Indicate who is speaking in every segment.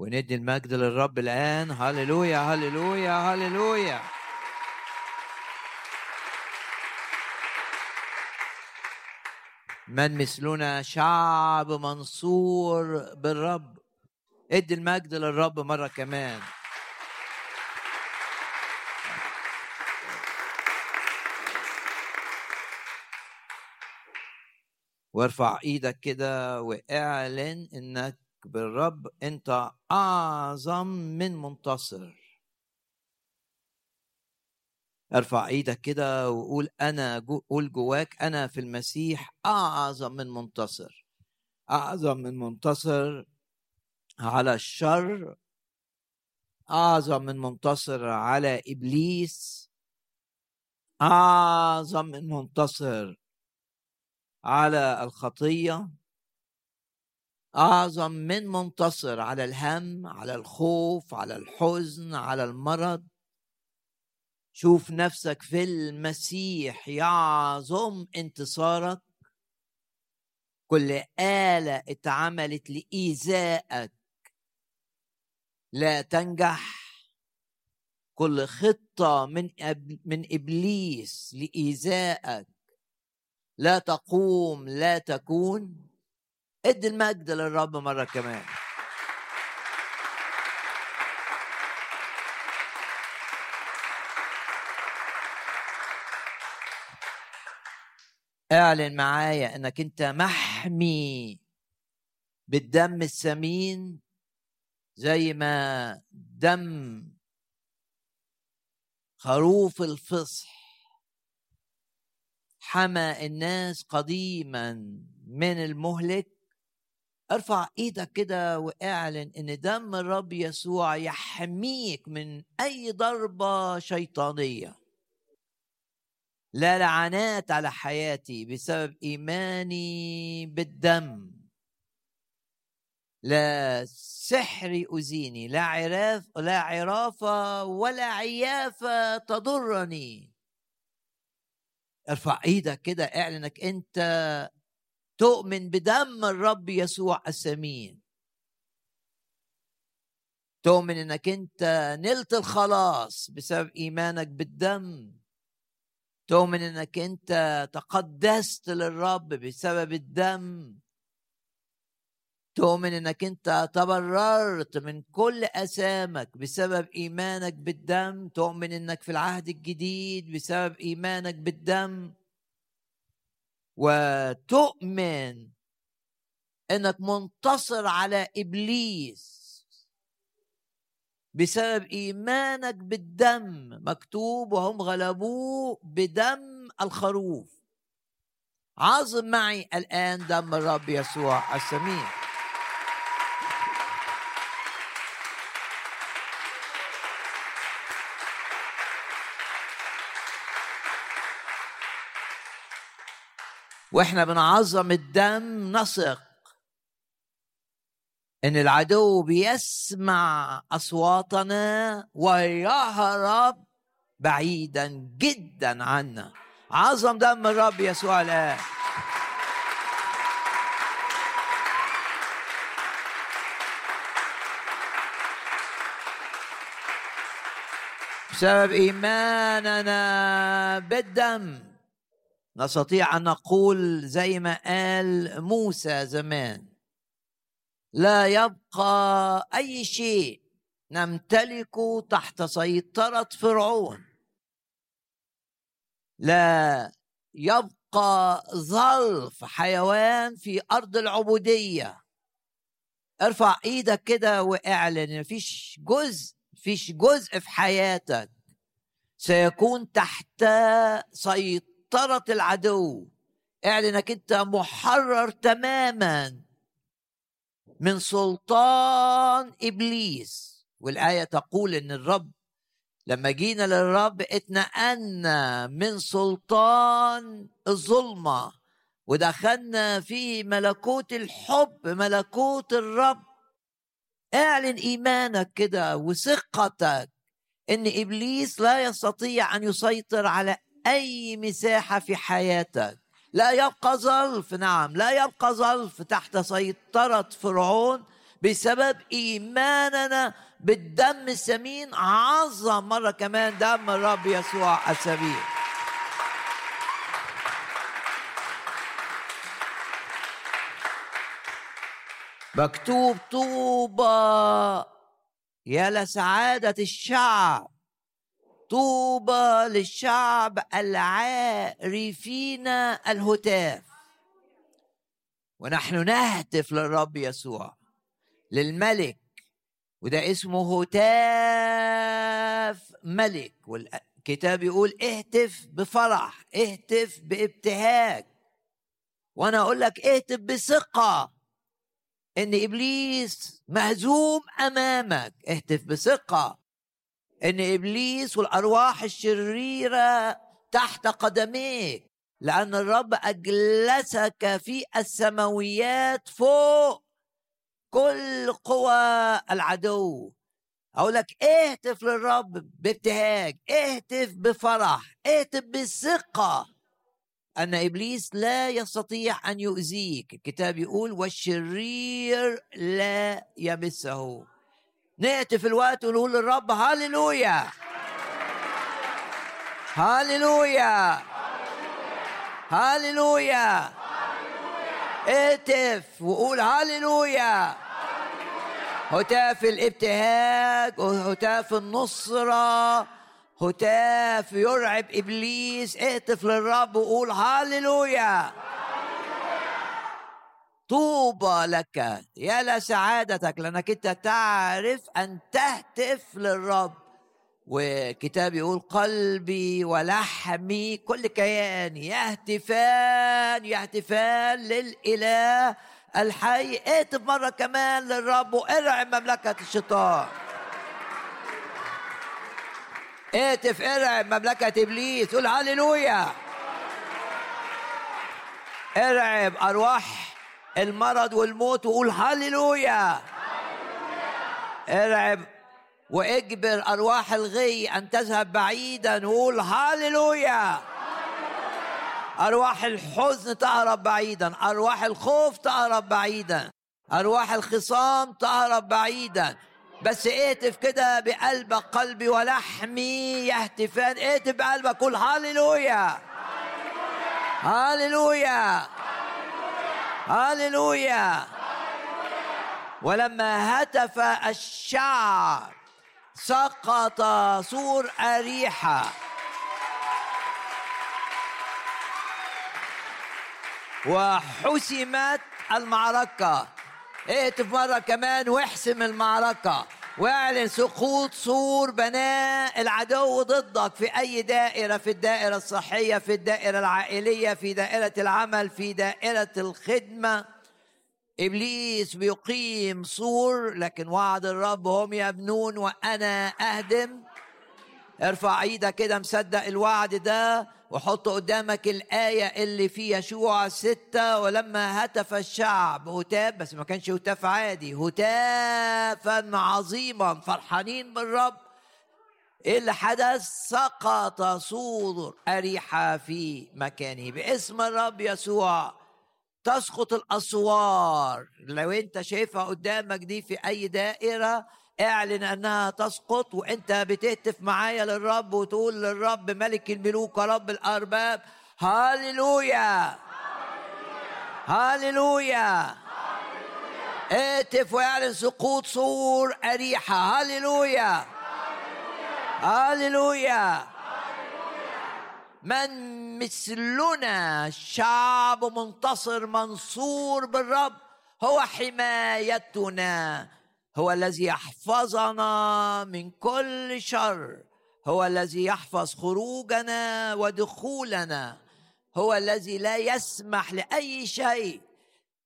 Speaker 1: وندي المجد للرب الآن. هللويا هللويا هللويا. من مثلنا شعب منصور بالرب. ادي المجد للرب مرة كمان. وارفع إيدك كده واعلن إنك بالرب أنت أعظم من منتصر. ارفع إيدك كده وقول أنا جو قول جواك أنا في المسيح أعظم من منتصر. أعظم من منتصر على الشر أعظم من منتصر على إبليس أعظم من منتصر على الخطية. أعظم من منتصر على الهم على الخوف على الحزن على المرض. شوف نفسك في المسيح يعظم انتصارك. كل آلة اتعملت لإيذائك. لا تنجح. كل خطة من من إبليس لإيذائك. لا تقوم لا تكون. ادي المجد للرب مرة كمان. اعلن معايا انك انت محمي بالدم الثمين زي ما دم خروف الفصح حمى الناس قديما من المهلك أرفع إيدك كده وأعلن إن دم الرب يسوع يحميك من أي ضربة شيطانية. لا لعنات على حياتي بسبب إيماني بالدم. لا سحر يؤذيني لا عراف لا عرافة ولا عيافة تضرني. أرفع إيدك كده أعلنك أنت تؤمن بدم الرب يسوع الثمين تؤمن إنك أنت نلت الخلاص بسبب إيمانك بالدم. تؤمن إنك أنت تقدست للرب بسبب الدم. تؤمن إنك أنت تبررت من كل اثامك بسبب إيمانك بالدم. تؤمن إنك في العهد الجديد بسبب إيمانك بالدم. وتؤمن إنك منتصر على إبليس بسبب إيمانك بالدم مكتوب وهم غلبوه بدم الخروف. عظم معي الآن دم الرب يسوع السمين وإحنا بنعظم الدم نثق إن العدو بيسمع أصواتنا ويهرب بعيدا جدا عنا. عظم دم الرب يسوع الآن. بسبب إيماننا بالدم نستطيع أن نقول زي ما قال موسى زمان لا يبقى أي شيء نمتلكه تحت سيطرة فرعون. لا يبقى ظلف حيوان في أرض العبودية. ارفع إيدك كده واعلن مفيش جزء مفيش جزء في حياتك سيكون تحت سيطرة العدو. اعلنك انت محرر تماما من سلطان إبليس. والآية تقول إن الرب لما جينا للرب اتنقلنا من سلطان الظلمة ودخلنا في ملكوت الحب ملكوت الرب. اعلن إيمانك كده وثقتك إن إبليس لا يستطيع أن يسيطر على أي مساحة في حياتك. لا يبقى ظلف نعم. لا يبقى ظلف تحت سيطرة فرعون بسبب إيماننا بالدم الثمين عظم مرة كمان دم الرب يسوع السبيل مكتوب طوبى. يا لسعادة الشعب. طوبى للشعب العارفين الهتاف. ونحن نهتف للرب يسوع للملك وده اسمه هتاف ملك. والكتاب يقول اهتف بفرح اهتف بابتهاج. وأنا أقول لك اهتف بثقة إن إبليس مهزوم أمامك. اهتف بثقة. إن إبليس والأرواح الشريرة تحت قدميك لأن الرب أجلسك في السماويات فوق كل قوى العدو. أقول لك اهتف للرب بابتهاج اهتف بفرح اهتف بثقة. أن إبليس لا يستطيع أن يؤذيك. الكتاب يقول والشرير لا يمسه. نهتف الوقت ونقول للرب هللويا هللويا هللويا اهتف وقول هللويا هتاف الابتهاج وهتاف النصرة هتاف يرعب إبليس. اهتف للرب وقول هللويا طوبى لك يا لسعادتك لأنك أنت تعرف أن تهتف للرب. وكتاب يقول قلبي ولحمي كل كياني يهتفان يهتفان للإله الحي. اهتف مرة كمان للرب وارعب مملكة الشيطان. اهتف ارعب مملكة إبليس قول هللويا. ارعب أرواح المرض والموت وقول هللويا. ارعب واجبر أرواح الغي أن تذهب بعيدا وقول هللويا. أرواح الحزن تهرب بعيدا أرواح الخوف تهرب بعيدا أرواح الخصام تهرب بعيدا. بس اهتف كده بقلبك قلبي ولحمي يهتفان اهتف بقلبك قول هللويا. هللويا. هللويا. ولما هتف الشعب سقط سور أريحة. وحسمت المعركة. اهتف مرة كمان واحسم المعركة. واعلن سقوط سور بناء العدو ضدك في أي دائرة في الدائرة الصحية في الدائرة العائلية في دائرة العمل في دائرة الخدمة. إبليس بيقيم سور لكن وعد الرب هم يبنون وأنا أهدم. ارفع إيدك كده مصدق الوعد ده وحط قدامك الآية اللي في يشوع ستة ولما هتف الشعب هتاف بس ما كانش هتاف عادي هتافا عظيما فرحانين بالرب. إيه اللي حدث؟ سقط سور أريحة في مكانه باسم الرب يسوع. تسقط الأسوار. لو أنت شايفها قدامك دي في أي دائرة اعلن انها تسقط وانت بتهتف معايا للرب وتقول للرب ملك الملوك ورب الارباب. هاليلويا! هاليلويا! اهتف واعلن سقوط سور اريحة. هاليلويا! هاليلويا! من مثلنا شعب منتصر منصور بالرب هو حمايتنا. هو الذي يحفظنا من كل شر. هو الذي يحفظ خروجنا ودخولنا. هو الذي لا يسمح لأي شيء.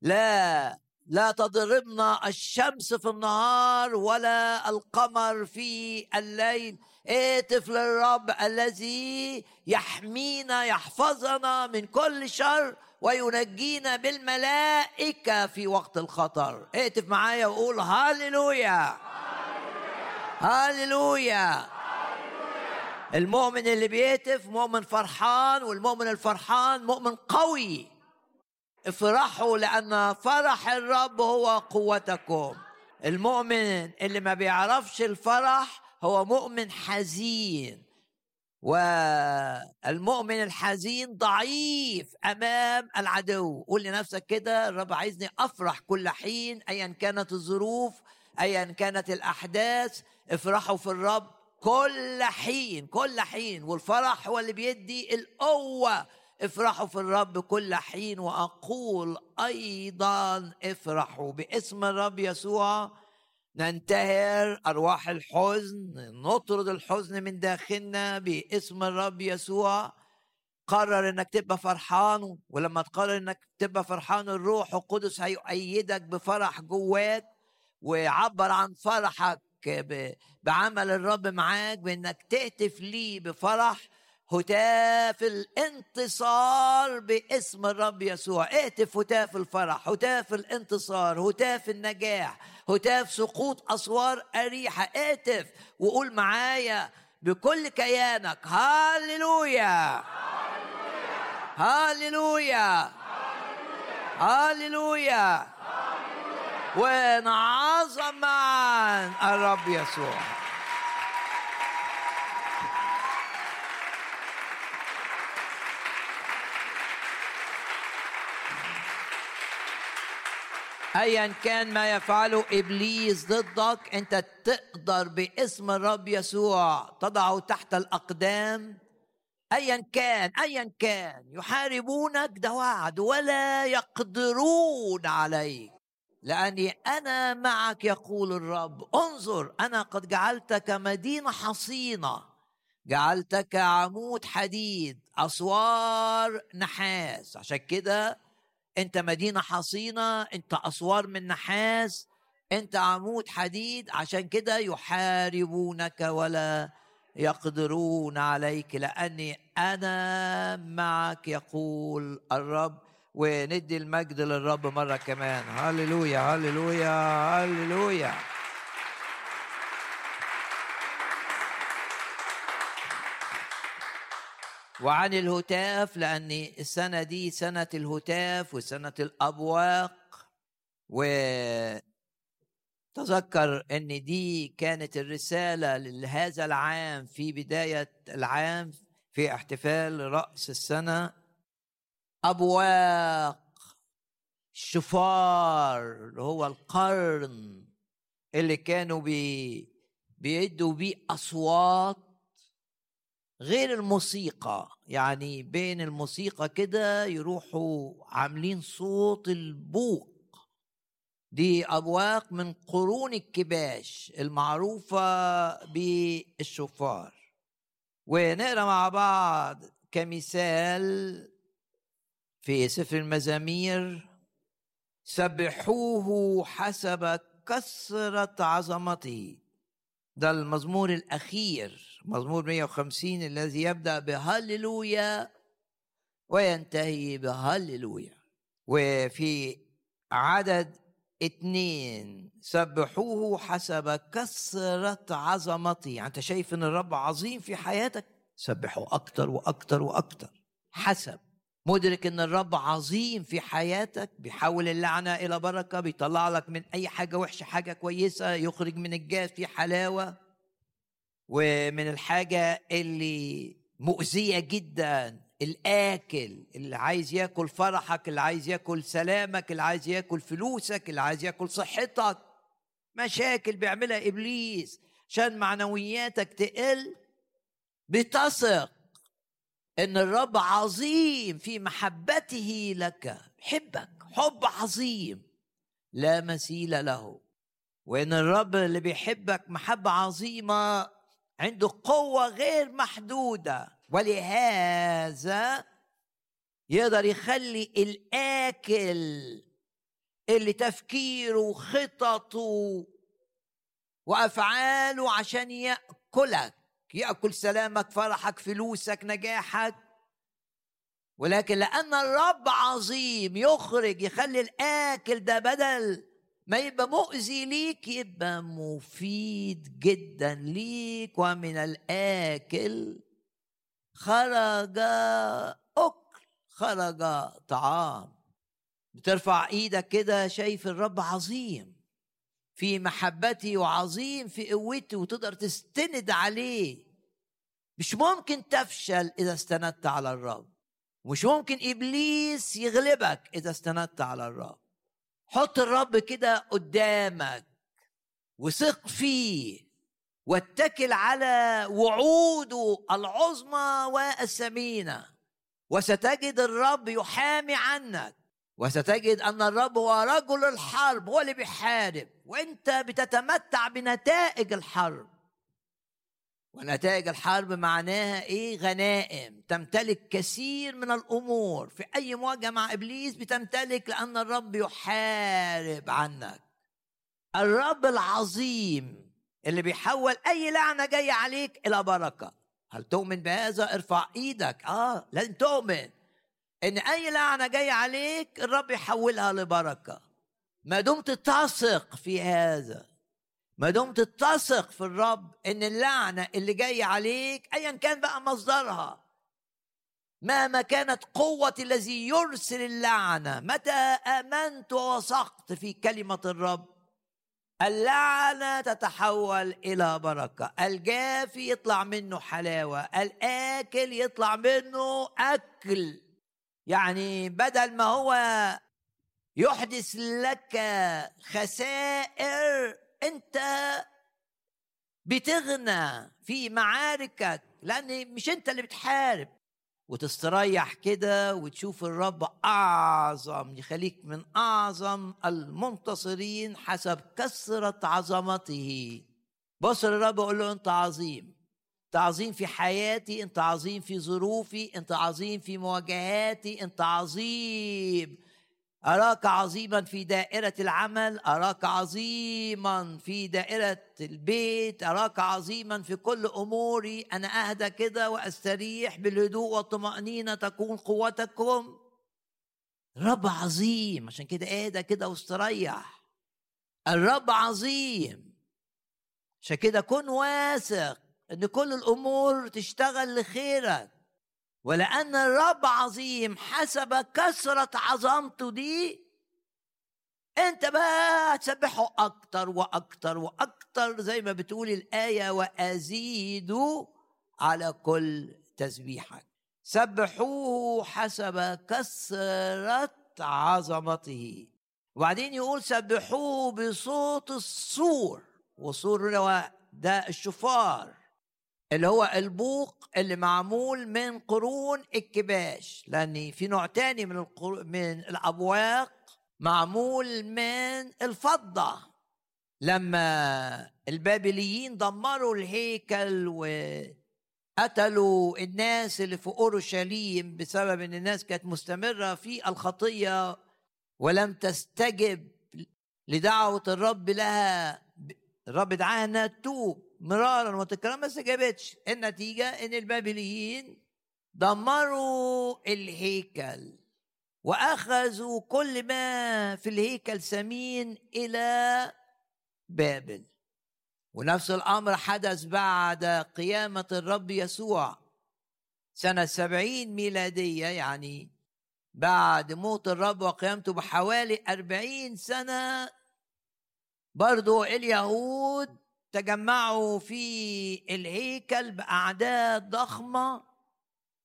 Speaker 1: لا لا تضربنا الشمس في النهار ولا القمر في الليل. اهتف للرب الذي يحمينا يحفظنا من كل شر؟ وينجينا بالملائكة في وقت الخطر. اهتف معايا وقول هاليلويا هاليلويا المؤمن اللي بيهتف مؤمن فرحان والمؤمن الفرحان مؤمن قوي. افرحوا لأن فرح الرب هو قوتكم. المؤمن اللي ما بيعرفش الفرح هو مؤمن حزين. والمؤمن الحزين ضعيف أمام العدو. قول لنفسك كده الرب عايزني أفرح كل حين ايا كانت الظروف ايا كانت الأحداث افرحوا في الرب كل حين كل حين. والفرح هو اللي بيدي القوة. افرحوا في الرب كل حين وأقول أيضا افرحوا باسم الرب يسوع. ننتهر أرواح الحزن نطرد الحزن من داخلنا باسم الرب يسوع. قرر إنك تبقى فرحان ولما تقرر إنك تبقى فرحان الروح القدس هيؤيدك بفرح جواك ويعبر عن فرحك بعمل الرب معاك بإنك تهتف ليه بفرح. هتاف الانتصار باسم الرب يسوع. اهتف هتاف الفرح هتاف الانتصار هتاف النجاح. هتاف سقوط أسوار أريحة. اهتف وقول معايا بكل كيانك هاليلويا هاليلويا هاليلويا ونعظم الرب يسوع. ايا كان ما يفعله إبليس ضدك أنت تقدر باسم الرب يسوع تضعه تحت الأقدام. ايا كان ايا كان يحاربونك ده وعد ولا يقدرون عليك. لأني أنا معك يقول الرب. انظر أنا قد جعلتك مدينة حصينة. جعلتك عمود حديد أسوار نحاس. عشان كده انت مدينة حصينة انت أسوار من نحاس انت عمود حديد عشان كده يحاربونك ولا يقدرون عليك لأني أنا معك يقول الرب. وندي المجد للرب مرة كمان. هللويا هللويا هللويا. وعن الهتاف لأن السنة دي سنة الهتاف وسنة الأبواق. وتذكر أن دي كانت الرسالة لهذا العام في بداية العام في احتفال رأس السنة. أبواق شفار اللي هو القرن اللي كانوا بي بيدوا بيه أصوات. غير الموسيقى يعني بين الموسيقى كده يروحوا عاملين صوت البوق. دي أبواق من قرون الكباش المعروفة بالشفار ونقرأ مع بعض كمثال في سفر المزامير. سبحوه حسب كثرة عظمته. ده المزمور الأخير. مزمور 150 الذي يبدأ بهللويا وينتهي بهللويا. وفي عدد اتنين سبحوه حسب كثرة عظمته. يعني أنت شايف إن الرب عظيم في حياتك؟ سبحه أكتر وأكتر وأكتر. حسب. مدرك إن الرب عظيم في حياتك بيحول اللعنة إلى بركة بيطلع لك من أي حاجة وحشة حاجة كويسة يخرج من الجاف في حلاوة. ومن الحاجة اللي مؤذية جدا الآكل اللي عايز ياكل فرحك اللي عايز ياكل سلامك اللي عايز ياكل فلوسك اللي عايز ياكل صحتك. مشاكل بيعملها إبليس عشان معنوياتك تقل. بتثق إن الرب عظيم في محبته لك. حبك حب عظيم لا مثيل له. وإن الرب اللي بيحبك محبة عظيمة عنده قوة غير محدودة. ولهذا يقدر يخلي الأكل اللي تفكيره وخططه وأفعاله عشان يأكلك يأكل سلامك فرحك فلوسك نجاحك. ولكن لأن الرب عظيم يخرج يخلي الأكل ده بدل ما يبقى مؤذي ليك يبقى مفيد جدا ليك ومن الآكل خرج أكل خرج طعام. بترفع إيدك كده شايف الرب عظيم في محبتي وعظيم في قوتي وتقدر تستند عليه. مش ممكن تفشل إذا استندت على الرب ومش ممكن إبليس يغلبك إذا استندت على الرب. حط الرب كده قدامك وثق فيه واتكل على وعوده العظمى والثمينة وستجد الرب يحامي عنك وستجد أن الرب هو رجل الحرب هو اللي بيحارب وأنت بتتمتع بنتائج الحرب. ونتائج الحرب معناها إيه؟ غنائم. تمتلك كثير من الأمور. في أي مواجهة مع إبليس بتمتلك لأن الرب يحارب عنك. الرب العظيم اللي بيحول أي لعنة جاية عليك إلى بركة. هل تؤمن بهذا؟ ارفع إيدك. آه لازم تؤمن. إن أي لعنة جاية عليك الرب يحولها لبركة. ما دمت تثق في هذا. ما دمت تثق في الرب إن اللعنة اللي جاية عليك ايا كان بقى مصدرها. مهما كانت قوة الذي يرسل اللعنة متى آمنت ووثقت في كلمة الرب؟ اللعنة تتحول إلى بركة. الجافي يطلع منه حلاوة الآكل يطلع منه أكل. يعني بدل ما هو يحدث لك خسائر أنت بتغنى في معاركك لأن مش أنت اللي بتحارب. وتستريح كده وتشوف الرب أعظم يخليك من أعظم المنتصرين حسب كثرة عظمته. بص للرب قول له أنت عظيم. أنت عظيم في حياتي أنت عظيم في ظروفي أنت عظيم في مواجهاتي أنت عظيم أراك عظيما في دائرة العمل أراك عظيما في دائرة البيت أراك عظيما في كل أموري. أنا أهدى كده وأستريح بالهدوء والطمأنينة تكون قوتكم. الرب عظيم عشان كده أهدى كده واستريح. الرب عظيم. عشان كده كن واثق إن كل الأمور تشتغل لخيرك. ولأن الرب عظيم حسب كثرة عظمته دي انت بقى هتسبحه أكتر وأكتر وأكتر زي ما بتقول الآية وأزيد على كل تسبيحك سبحوه حسب كثرة عظمته. وبعدين يقول سبحوه بصوت الصور وصور ده الشفار. اللي هو البوق اللي معمول من قرون الكباش لأن في نوع تاني من القر... من الأبواق معمول من الفضة. لما البابليين دمروا الهيكل وقتلوا الناس اللي في أورشليم بسبب إن الناس كانت مستمرة في الخطية ولم تستجب لدعوة الرب لها الرب دعاها إنها تتوب. مرارا وتكرارا ما استجابتش النتيجة إن البابليين دمروا الهيكل وأخذوا كل ما في الهيكل ثمين إلى بابل. ونفس الأمر حدث بعد قيامة الرب يسوع. سنة سبعين ميلادية يعني بعد موت الرب وقيامته بحوالي أربعين سنة برضو اليهود تجمعوا في الهيكل بأعداد ضخمة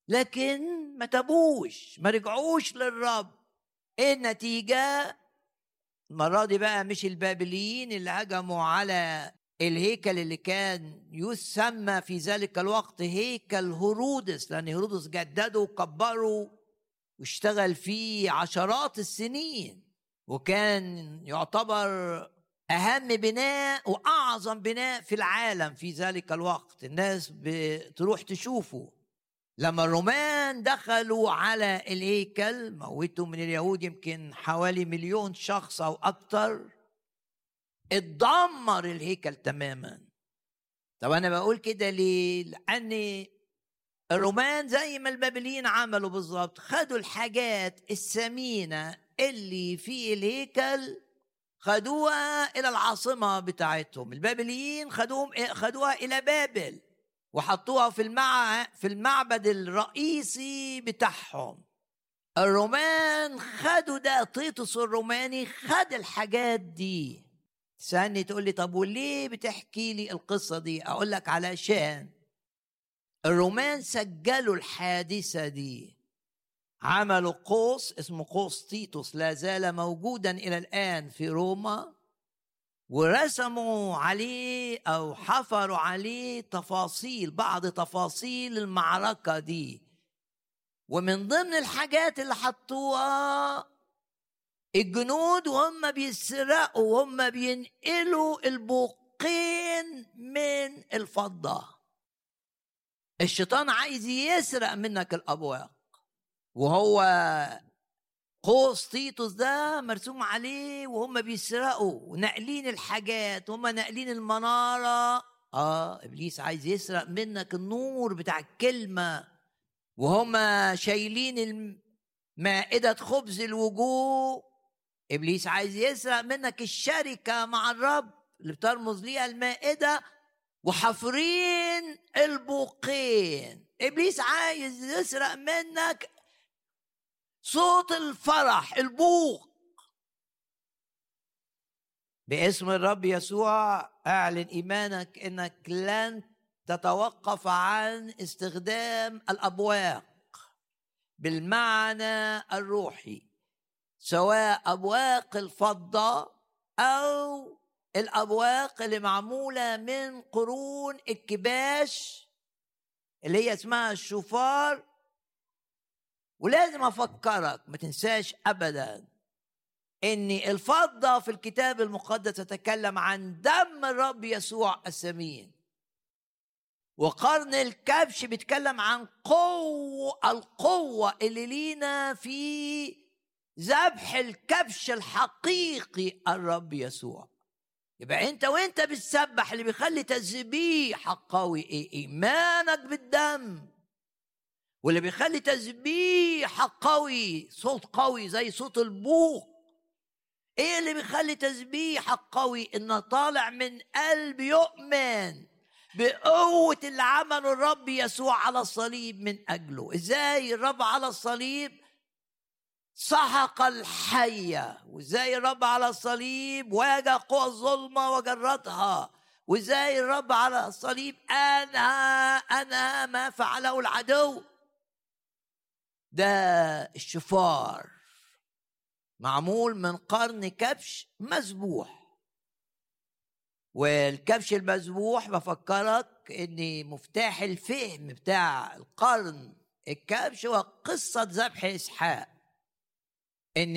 Speaker 1: لكن ما تابوش ما رجعوش للرب. إيه النتيجة؟ المرة دي بقى مش البابليين اللي هجموا على الهيكل اللي كان يسمى في ذلك الوقت هيكل هرودس لأن هرودس جدده وكبره واشتغل فيه عشرات السنين وكان يعتبر أهم بناء وأعظم بناء في العالم في ذلك الوقت. الناس بتروح تشوفه. لما الرومان دخلوا على الهيكل موتوا من اليهود يمكن حوالي مليون شخص أو أكثر اتدمر الهيكل تماما. طب أنا بقول كده ليه؟ لأن الرومان زي ما البابليين عملوا بالظبط خدوا الحاجات الثمينة اللي في الهيكل خدوها إلى العاصمة بتاعتهم. البابليين خدوهم خدوها إلى بابل وحطوها في المع في المعبد الرئيسي بتاعهم. الرومان خدوا ده طيطس الروماني خد الحاجات دي. تسألني تقول لي طب وليه بتحكي لي القصة دي؟ أقول لك علشان الرومان سجلوا الحادثة دي. عملوا قوس اسمه قوس تيتوس لا زال موجودا إلى الآن في روما ورسموا عليه أو حفروا عليه تفاصيل بعض تفاصيل المعركة دي. ومن ضمن الحاجات اللي حطوها الجنود وهم بيسرقوا وهم بينقلوا البوقين من الفضة. الشيطان عايز يسرق منك الأبواق وهو قوس تيتوس ده مرسوم عليه وهم بيسرقوا وناقلين الحاجات وهم ناقلين المنارة. آه إبليس عايز يسرق منك النور بتاع الكلمة. وهم شايلين مائدة خبز الوجوه. إبليس عايز يسرق منك الشركة مع الرب اللي بترمز ليها المائدة. وحفرين البوقين. إبليس عايز يسرق منك صوت الفرح البوق. باسم الرب يسوع أعلن إيمانك إنك لن تتوقف عن استخدام الأبواق بالمعنى الروحي سواء أبواق الفضة أو الأبواق اللي معمولة من قرون الكباش اللي هي اسمها الشفار ولازم أفكرك ما تنساش ابدا ان الفضة في الكتاب المقدس تتكلم عن دم الرب يسوع السمين. وقرن الكبش بيتكلم عن قوة القوة اللي لينا في ذبح الكبش الحقيقي الرب يسوع. يبقى أنت وأنت بتسبح اللي بيخلي تسبيحك قوي إيه؟ إيمانك بالدم. واللي بيخلي تسبيحك قوي صوت قوي زي صوت البوق إيه اللي بيخلي تسبيحك قوي؟ إنه طالع من قلب يؤمن بقوة اللي عمله الرب يسوع على الصليب من أجله. إزاي الرب على الصليب؟ سحق الحية. وإزاي الرب على الصليب؟ واجه قوى الظلمة وجرتها وإزاي الرب على الصليب؟ أنهى أنهى ما فعله العدو. ده الشفار. معمول من قرن كبش مذبوح والكبش المذبوح بفكرك ان مفتاح الفهم بتاع القرن الكبش هو قصة ذبح إسحاق. ان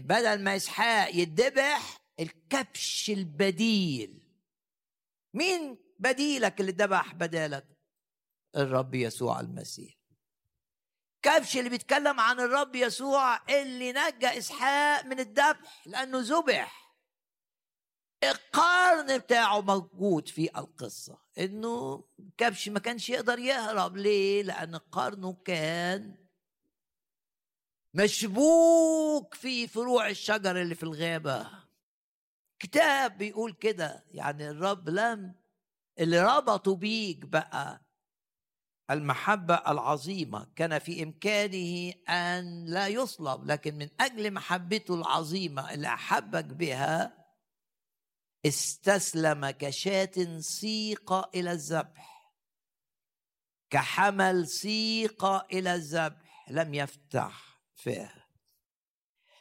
Speaker 1: بدل ما إسحاق يتذبح الكبش البديل. مين بديلك اللي ذبح بدالك؟ الرب يسوع المسيح. كبش اللي بيتكلم عن الرب يسوع اللي نجى إسحاق من الذبح لأنه ذبح. القرن بتاعه موجود في القصة إنه كبش ما كانش يقدر يهرب. ليه؟ لأن قرنه كان مشبوك في فروع الشجر اللي في الغابة. كتاب بيقول كده يعني الرب لم اللي ربطوا بيك بقى المحبة العظيمة. كان في إمكانه أن لا يصلب لكن من أجل محبته العظيمة اللي أحبك بها استسلم كشاة سيقة إلى الذبح. كحمل سيقة إلى الذبح. لم يفتح فيه.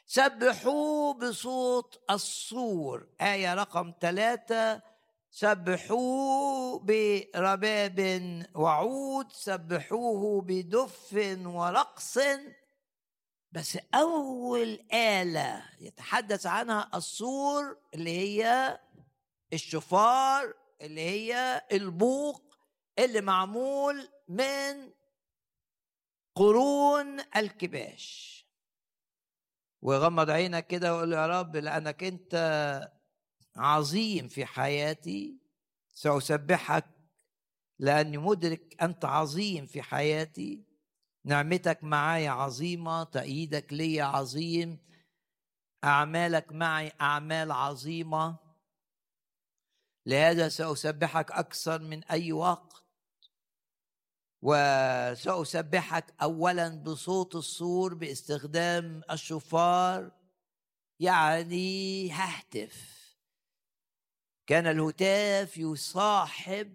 Speaker 1: سبحوه بصوت الصور. آية رقم ثلاثة. سبحوه برباب وعود سبحوه بدف ورقص. بس أول آلة يتحدث عنها الصور اللي هي الشفار اللي هي البوق اللي معمول من قرون الكباش. وغمض عينك كده وقول يا رب لأنك أنت عظيم في حياتي سأسبحك لأني مدرك أنت عظيم في حياتي. نعمتك معايا عظيمة تأييدك لي عظيم أعمالك معي أعمال عظيمة. لهذا سأسبحك أكثر من أي وقت. وسأسبحك أولا بصوت الصور باستخدام الشفار يعني ههتف. كان الهتاف يصاحب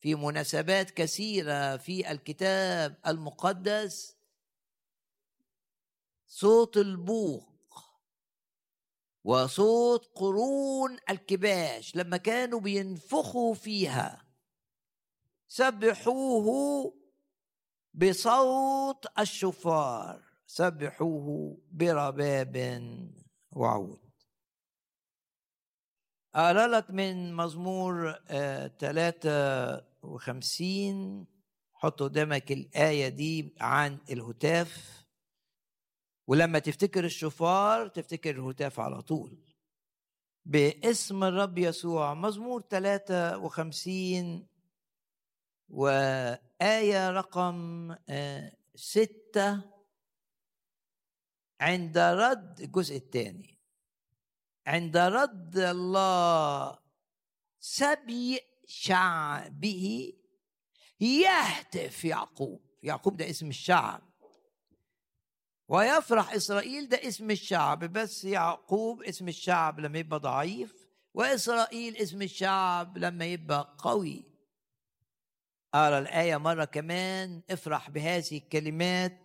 Speaker 1: في مناسبات كثيرة في الكتاب المقدس صوت البوق وصوت قرون الكباش لما كانوا بينفخوا فيها. سبحوه بصوت الشفار. سبحوه برباب وعود. أقرأ لك من مزمور ثلاثة آه وخمسين. حط قدامك الآية دي عن الهتاف. ولما تفتكر الشفار تفتكر الهتاف على طول. باسم الرب يسوع مزمور 53 وآية رقم آه، ستة عند رد الجزء الثاني. عند رد الله سبي شعبه يهتف يعقوب. يعقوب ده اسم الشعب. ويفرح إسرائيل ده اسم الشعب. بس يعقوب اسم الشعب لما يبقى ضعيف وإسرائيل اسم الشعب لما يبقى قوي. اقرا الآية مرة كمان. افرح بهذه الكلمات.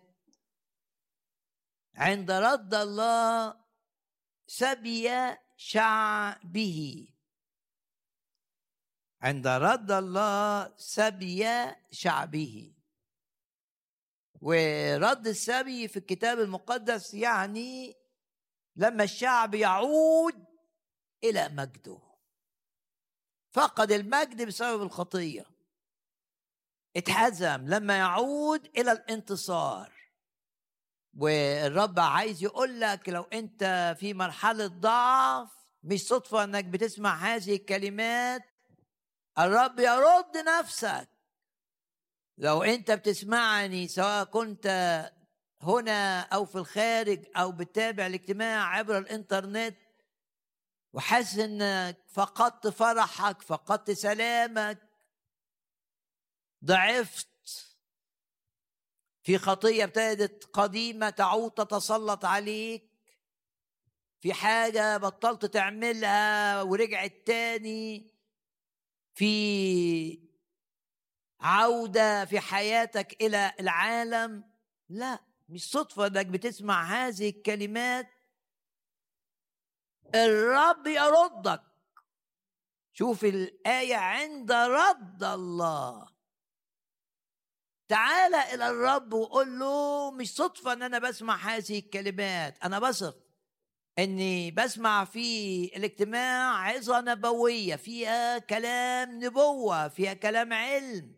Speaker 1: عند رد الله سبي شعبه. عند رد الله سبي شعبه. ورد السبي في الكتاب المقدس يعني لما الشعب يعود إلى مجده. فقد المجد بسبب الخطية. اتهزم لما يعود إلى الانتصار. والرب عايز يقول لك لو أنت في مرحلة ضعف مش صدفة إنك بتسمع هذه الكلمات الرب يرد نفسك. لو أنت بتسمعني سواء كنت هنا أو في الخارج أو بتتابع الاجتماع عبر الإنترنت وحاسس إنك فقدت فرحك فقدت سلامك ضعفت في خطية ابتدت قديمة تعود تتسلط عليك في حاجة بطلت تعملها ورجعت تاني في عودة في حياتك إلى العالم. لا مش صدفة إنك بتسمع هذه الكلمات. الرب يردك. شوف الآية عند رد الله. تعال إلى الرب وقول له مش صدفة إن أنا بسمع هذه الكلمات أنا بثق إني بسمع في الاجتماع عظة نبوية فيها كلام نبوة فيها كلام علم.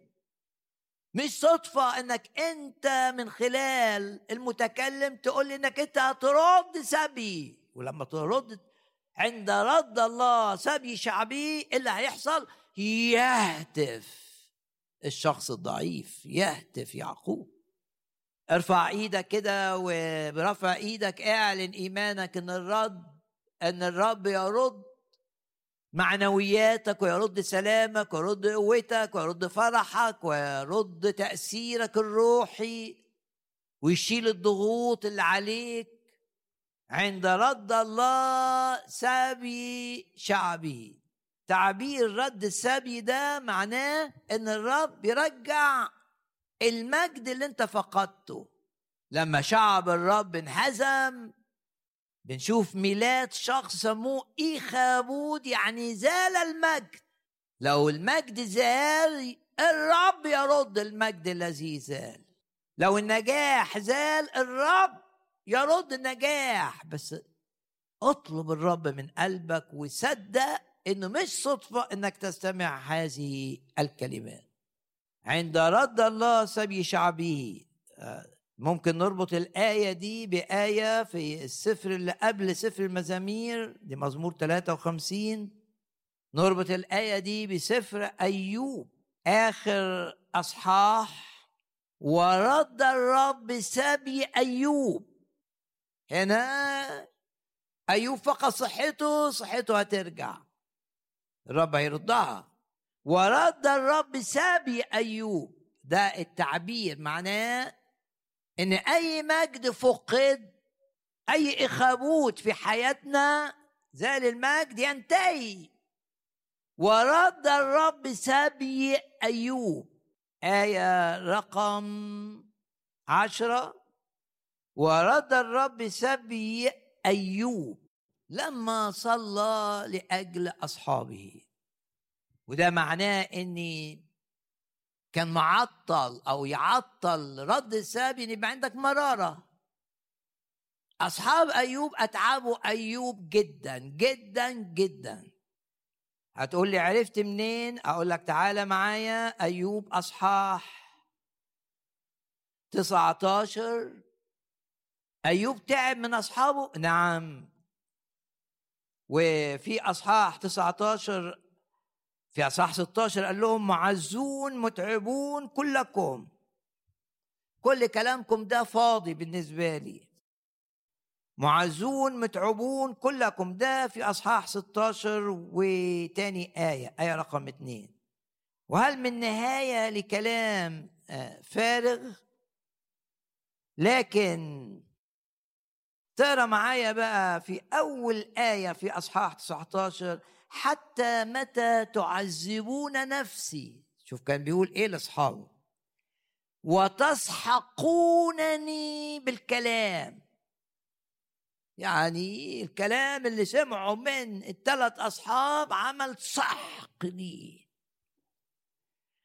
Speaker 1: مش صدفة إنك أنت من خلال المتكلم تقول لي إنك أنت هترد سبي. ولما ترد عند رد الله سبي شعبي إيه اللي هيحصل؟ يهتف. الشخص الضعيف يهتف يعقوب. ارفع إيدك كده وبرفع إيدك اعلن ايمانك ان الرد ان الرب يرد معنوياتك ويرد سلامك ويرد قوتك ويرد فرحك ويرد تأثيرك الروحي ويشيل الضغوط اللي عليك عند رد الله سبي شعبي تعبير رد السبي ده معناه إن الرب يرجع المجد اللي أنت فقدته. لما شعب الرب انهزم بنشوف ميلاد شخص سموه إيخابود يعني زال المجد. لو المجد زال الرب يرد المجد الذي زال. لو النجاح زال الرب يرد النجاح. بس اطلب الرب من قلبك وصدق إنه مش صدفة إنك تستمع هذه الكلمات عند رد الله سبي شعبه. ممكن نربط الآية دي بآية في السفر اللي قبل سفر المزامير دي مزمور 53 نربط الآية دي بسفر أيوب آخر أصحاح. ورد الرب سبي أيوب. هنا أيوب فقد صحته صحته هترجع. الرب هيردها ورد الرب سبي أيوب. ده التعبير معناه إن أي مجد فقد أي إخابوت في حياتنا زال المجد ينتهي. ورد الرب سبي أيوب. آية رقم عشرة. ورد الرب سبي أيوب. لما صلى لأجل أصحابه. وده معناه إني كان معطل أو يعطل رد السبب إن يبقى عندك مرارة. أصحاب أيوب أتعبوا أيوب جدا جدا جدا. هتقول لي عرفت منين؟ أقول لك تعالى معايا أيوب أصحاح 19 أيوب تعب من أصحابه؟ نعم. وفي أصحاح 19 في أصحاح 16 قال لهم معزون متعبون كلكم. كل كلامكم ده فاضي بالنسبة لي. معزون متعبون كلكم. ده في أصحاح 16 وتاني آية آية رقم اثنين وهل من نهاية لكلام آه، فارغ؟ لكن تقرا معايا بقى في أول آية في أصحاح 19 حتى متى تعذبون نفسي؟ شوف كان بيقول إيه لأصحابه. وتسحقونني بالكلام. يعني الكلام اللي سمعه من الثلاث أصحاب عمل سحق لي.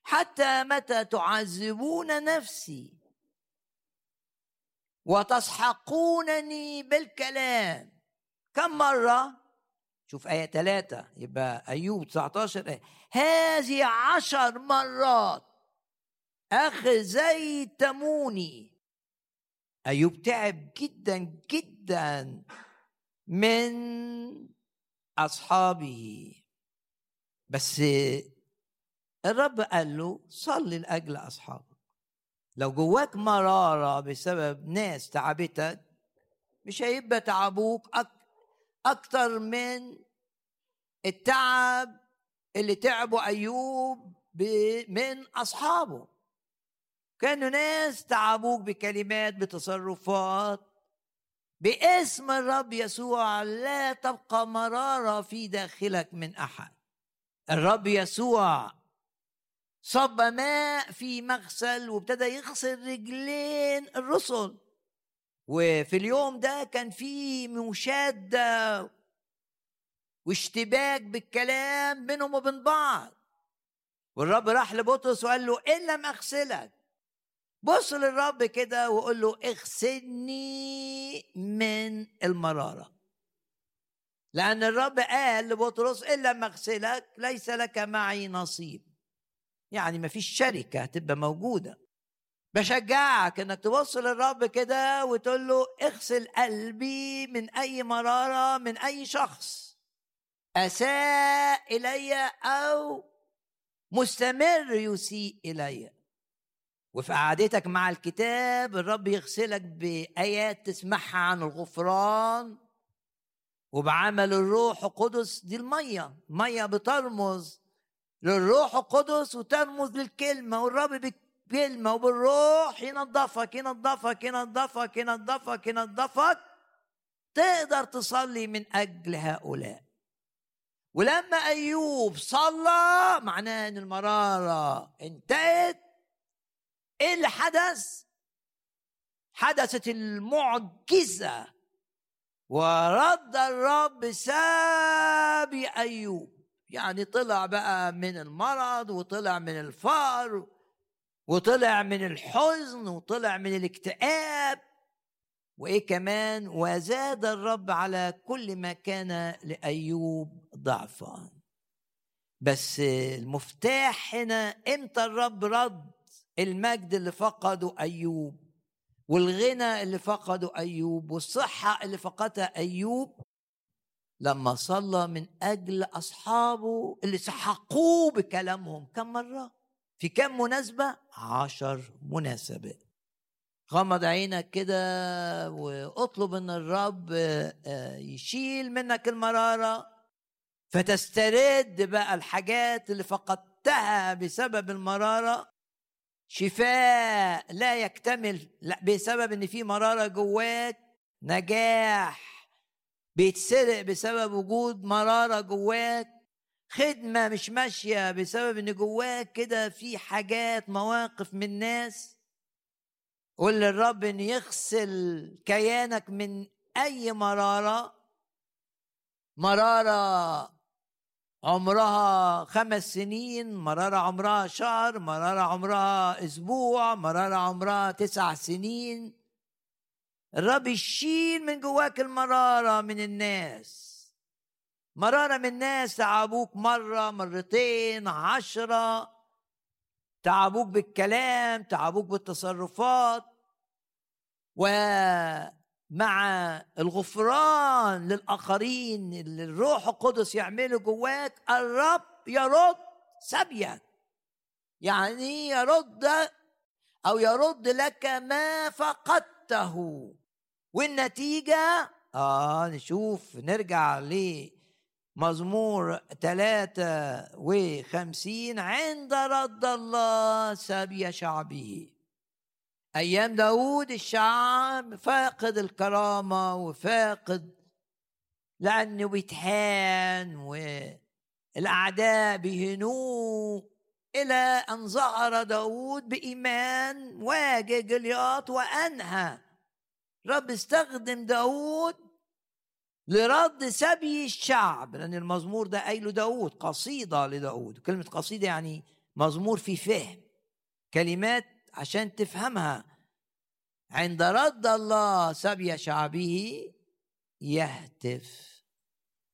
Speaker 1: حتى متى تعذبون نفسي؟ وتسحقونني بالكلام. كم مرة؟ شوف آية ثلاثة يبقى أيوب 19 آية. هذه عشر مرات. أخزيتموني أيوب تعب جدا جدا من أصحابه. بس الرب قال له صلي لأجل أصحابك. لو جواك مرارة بسبب ناس تعبتك مش هيبقى تعبوك أكتر من التعب اللي تعبوا أيوب من أصحابه. كانوا ناس تعبوك بكلمات بتصرفات باسم الرب يسوع لا تبقى مرارة في داخلك من أحد. الرب يسوع صب ماء في مغسل وابتدى يغسل رجلين الرسل. وفي اليوم ده كان في مشادة واشتباك بالكلام بينهم وبين بعض. والرب راح لبطرس وقال له ان لم اغسلك بص للرب كده وقول له اغسلني من المرارة. لأن الرب قال لبطرس ان لم اغسلك ليس لك معي نصيب. يعني ما فيش شركة هتبقى موجودة. بشجعك إنك تبص للرب كده وتقول له اغسل قلبي من أي مرارة من أي شخص. أساء إلي أو مستمر يسيء إلي. وفي قعدتك مع الكتاب الرب يغسلك بآيات تسمعها عن الغفران وبعمل الروح القدس دي المية مية بترمز للروح القدس وترمز للكلمة والرب بالكلمة وبالروح ينظفك ينظفك ينظفك ينظفك ينظفك. تقدر تصلي من أجل هؤلاء. ولما أيوب صلى معناه إن المرارة انتهت إيه اللي حدث؟ حدثت المعجزة. ورد الرب سابي أيوب. يعني طلع بقى من المرض وطلع من الفقر وطلع من الحزن وطلع من الاكتئاب. وإيه كمان؟ وزاد الرب على كل ما كان لأيوب ضعفا. بس المفتاح هنا إمتى الرب رد المجد اللي فقده أيوب والغنى اللي فقده أيوب والصحة اللي فقدها أيوب؟ لما صلى من أجل أصحابه اللي سحقوه بكلامهم. كم مرة؟ في كم مناسبة؟ عشر مناسبات. غمض عينك كده واطلب إن الرب آه، يشيل منك المرارة. فتسترد بقى الحاجات اللي فقدتها بسبب المرارة. شفاء لا يكتمل لا بسبب إن في مرارة جواك. نجاح. بيتسرق بسبب وجود مرارة جواك. خدمة مش ماشية بسبب إن جواك كده في حاجات مواقف من ناس. قول للرب إن يغسل كيانك من أي مرارة. مرارة عمرها خمس سنين مرارة عمرها شهر مرارة عمرها أسبوع مرارة عمرها تسع سنين. الرب يشيل من جواك المرارة من الناس. مرارة من الناس تعبوك مرة مرتين عشرة. تعبوك بالكلام تعبوك بالتصرفات. ومع الغفران للآخرين اللي الروح القدس يعمله جواك الرب يرد سبيك يعني يرد أو يرد لك ما فقدته. والنتيجة آه نشوف نرجع ليه مزمور ثلاثة وخمسين عند رد الله سبي شعبه. أيام داود الشعب فاقد الكرامة وفاقد لأنه بيتهان والأعداء بيهنوه إلى أن ظهر داود بإيمان واجه جلياط وأنهى رب استخدم داود لرد سبي الشعب لأن المزمور ده قايله داود قصيدة لداود كلمة قصيدة يعني مزمور في فهم كلمات عشان تفهمها. عند رد الله سبي شعبه يهتف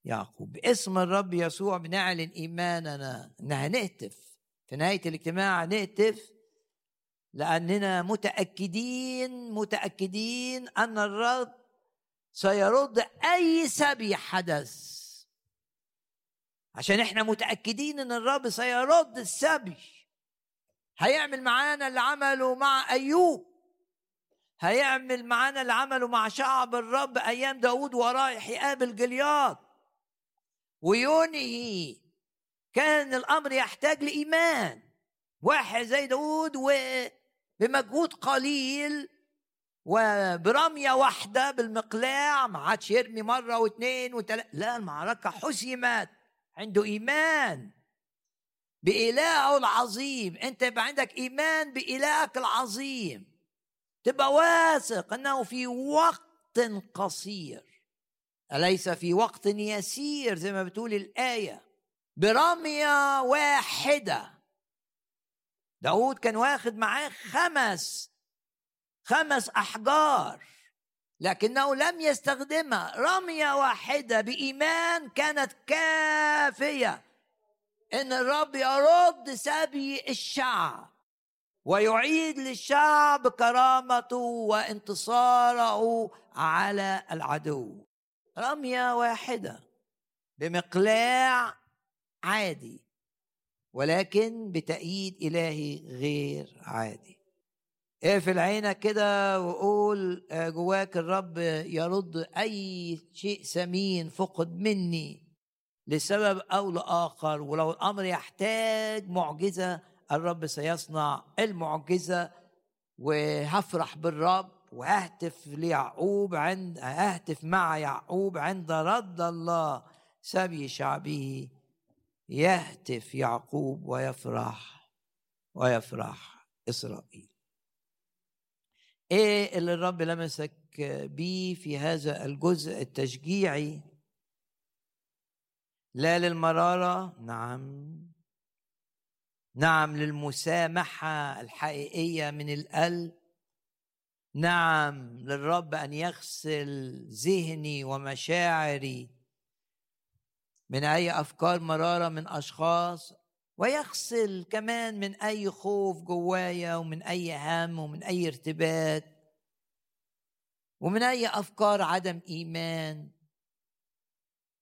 Speaker 1: يعقوب. باسم الرب يسوع بنعلن إيماننا إنها نهتف. في نهاية الاجتماع نهتف لأننا متأكدين متأكدين أن الرب سيرد أي سبي حدث. عشان إحنا متأكدين إن الرب سيرد السبي. هيعمل معانا اللي عمله مع أيوب. هيعمل معانا اللي عمله مع شعب الرب أيام داود ورايح يقابل جلياط وينهي كان الأمر يحتاج لإيمان. واحد زي داود وبمجهود قليل وبرمية واحدة بالمقلاع ما عادش يرمي مرة واثنين وثلاثة لا المعركة حسمت عنده إيمان بإلهه العظيم. أنت يبقى عندك إيمان بإلهك العظيم. تبقى واثق أنه في وقت قصير. أليس في وقت يسير؟ زي ما بتقول الآية. برمية واحدة. داود كان واخد معاه خمس خمس أحجار لكنه لم يستخدمها. رمية واحدة بإيمان كانت كافية. إن الرب يرد سبي الشعب ويعيد للشعب كرامته وانتصاره على العدو. رمية واحدة بمقلاع عادي. ولكن بتأييد إلهي غير عادي. اقفل عينك كده وقول آه، جواك الرب يرد أي شيء ثمين فقد مني لسبب أو لآخر. ولو الأمر يحتاج معجزة الرب سيصنع المعجزة وهفرح بالرب وههتف ليعقوب عند ههتف مع يعقوب عند رد الله سبي شعبه يهتف يعقوب ويفرح ويفرح إسرائيل. إيه اللي الرب لمسك بيه في هذا الجزء التشجيعي؟ لا للمرارة نعم. نعم للمسامحة الحقيقية من القلب. نعم للرب أن يغسل ذهني ومشاعري من أي أفكار مرارة من أشخاص ويغسل كمان من أي خوف جوايا ومن أي هم ومن أي ارتباك ومن أي أفكار عدم إيمان.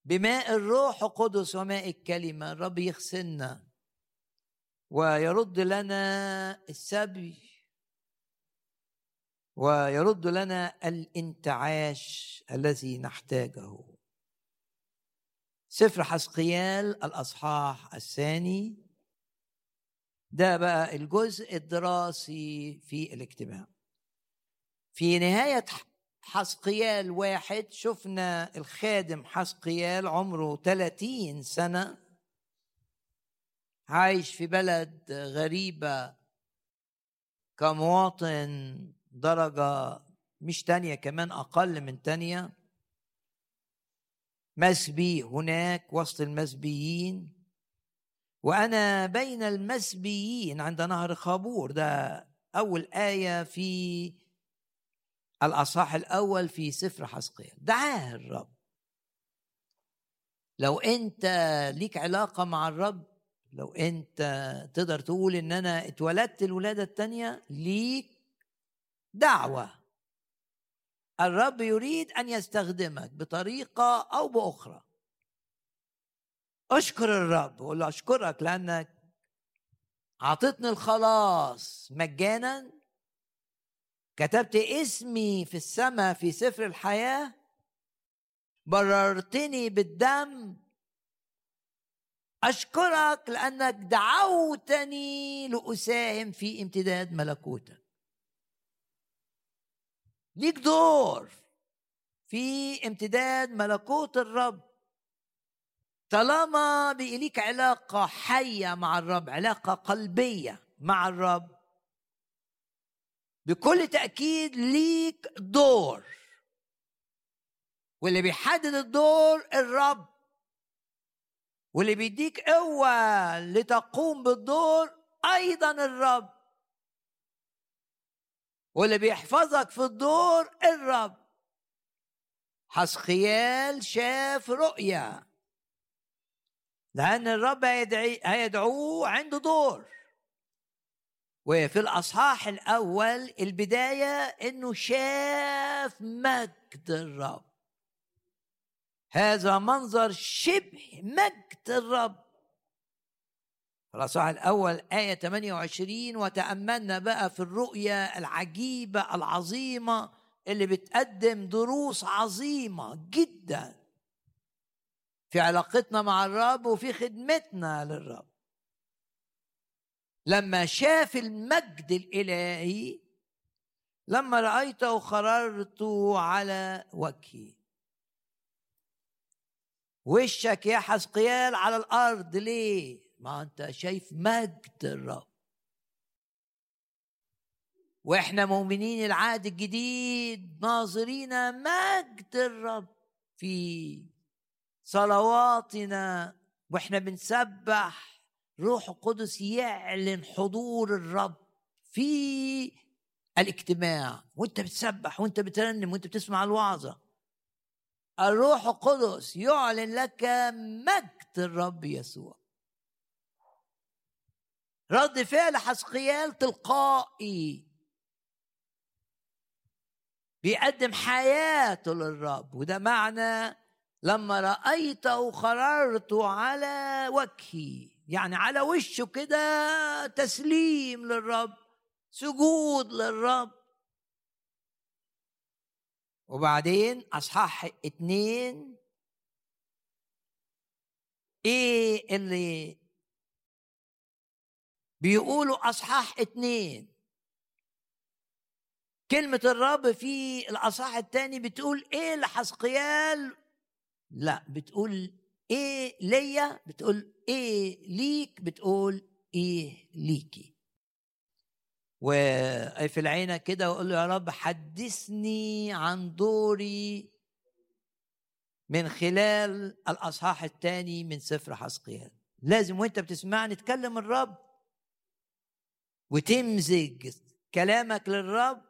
Speaker 1: بماء الروح القدس وماء الكلمة الرب يغسلنا ويرد لنا السبي ويرد لنا الانتعاش الذي نحتاجه. سفر حسقيال الأصحاح الثاني. ده بقى الجزء الدراسي في الاجتماع. في نهاية حسقيال واحد شفنا الخادم حسقيال عمره 30 سنة عايش في بلد غريبة كمواطن درجة مش تانية كمان أقل من تانية. مسبي هناك وسط المسبيين وأنا بين المسبيين عند نهر خابور. ده أول آية في الأصحاح الأول في سفر حسقيال دعاه الرب. لو أنت ليك علاقة مع الرب لو أنت تقدر تقول إن أنا اتولدت الولادة التانية ليك دعوة. الرب يريد أن يستخدمك بطريقة أو بأخرى. أشكر الرب وقول له أشكرك لأنك اعطتني الخلاص مجانا. كتبت اسمي في السماء في سفر الحياة. بررتني بالدم. أشكرك لأنك دعوتني لأساهم في امتداد ملكوتك. ليك دور في امتداد ملكوت الرب. طالما بيليك علاقة حية مع الرب علاقة قلبية مع الرب بكل تأكيد ليك دور. واللي بيحدد الدور الرب. واللي بيديك قوة لتقوم بالدور أيضا الرب. واللي بيحفظك في الدور الرب. حسخيال شاف رؤيا. لأن الرب هيدعي هيدعوه عنده دور. وفي الأصحاح الأول البداية إنه شاف مجد الرب. هذا منظر شبه مجد الرب. الأصحاح الأول آية 28 وتأملنا بقى في الرؤية العجيبة العظيمة اللي بتقدم دروس عظيمة جدا في علاقتنا مع الرب وفي خدمتنا للرب. لما شاف المجد الإلهي لما رأيته خررت على وجهي وشك يا حسقيال على الأرض ليه؟ ما انت شايف مجد الرب. وإحنا مؤمنين العهد الجديد ناظرين مجد الرب في صلواتنا وإحنا بنسبح روح القدس يعلن حضور الرب في الاجتماع. وانت بتسبح وانت بترنم وانت بتسمع الوعظة. الروح القدس يعلن لك مجد الرب يسوع. رد فعل حسقيال تلقائي. بيقدم حياته للرب وده معنى لما رأيته خررت على وجهي يعني على وشه كده تسليم للرب سجود للرب. وبعدين أصحاح اتنين إيه اللي بيقولوا أصحاح اتنين. كلمة الرب في الأصحاح الثاني بتقول إيه لحسقيال؟ لا بتقول إيه ليا؟ بتقول إيه ليك؟ بتقول إيه ليكي. وفي العينة كده وقول له يا رب حدثني عن دوري من خلال الأصحاح الثاني من سفر حسقيال. لازم وأنت بتسمعني تكلم الرب وتمزج كلامك للرب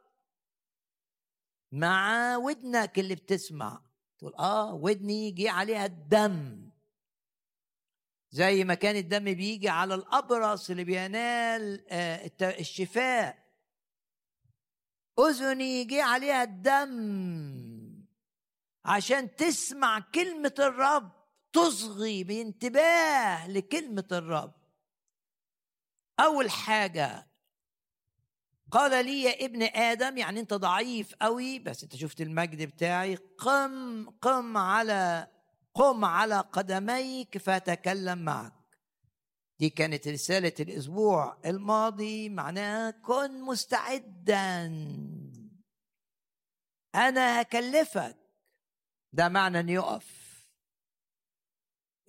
Speaker 1: مع ودنك اللي بتسمع. تقول آه ودني جه عليها الدم. زي ما كان الدم بيجي على الأبرص اللي بينال آه، الشفاء. أذني جه عليها الدم عشان تسمع كلمة الرب تصغي بانتباه لكلمة الرب. أول حاجة قال لي يا ابن آدم يعني أنت ضعيف قوي بس أنت شفت المجد بتاعي قم قم على قم على قدميك فأتكلم معك. دي كانت رسالة الأسبوع الماضي معناها كن مستعدا. أنا هكلفك. ده معنى أن يقف.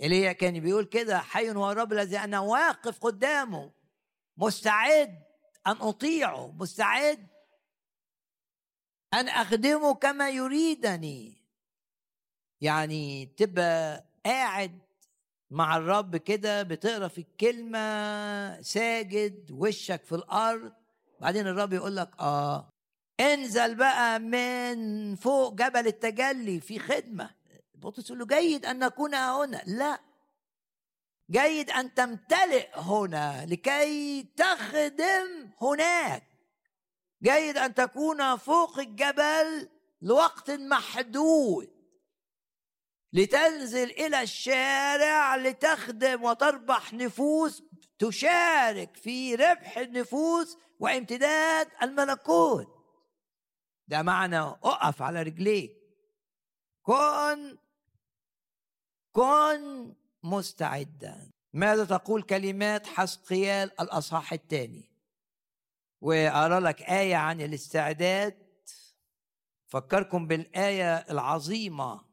Speaker 1: ايليا كان بيقول كده حي هو الرب الذي أنا واقف قدامه. مستعد. أن اطيعه مستعد؟ أن اخدمه كما يريدني. يعني تبقى قاعد مع الرب كده بتقرأ في الكلمة ساجد وشك في الأرض. بعدين الرب يقول لك آه. انزل بقى من فوق جبل التجلي في خدمة. بطرس يقول له جيد أن نكون هنا. لا. جيد أن تمتلئ هنا لكي تخدم هناك. جيد أن تكون فوق الجبل لوقت محدود. لتنزل إلى الشارع لتخدم وتربح نفوس تشارك في ربح النفوس وامتداد الملكوت. ده معنى أقف على رجليك. كن كن مستعدا ماذا تقول كلمات حسقيال الأصحاح الثاني؟ وأرى لك آية عن الاستعداد. فكركم بالآية العظيمة.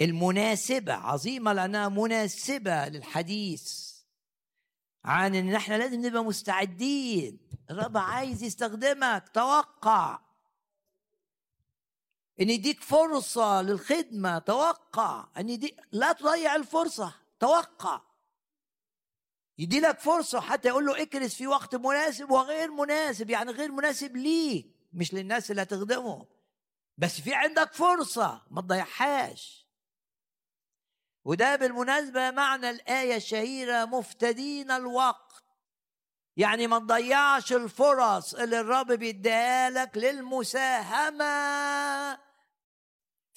Speaker 1: المناسبة عظيمة لأنها مناسبة للحديث. عن إن إحنا لازم نبقى مستعدين. الرب عايز يستخدمك. توقع. إن يديك فرصة للخدمة توقع. إن يديك لا تضيع الفرصة توقع. يدي لك فرصة حتى يقول له اكرس في وقت مناسب وغير مناسب يعني غير مناسب ليك مش للناس اللي هتخدمهم بس في عندك فرصة ما تضيعهاش. وده بالمناسبة معنى الآية الشهيرة مفتدين الوقت. يعني ما تضيعش الفرص اللي الرب بيديها لك للمساهمة.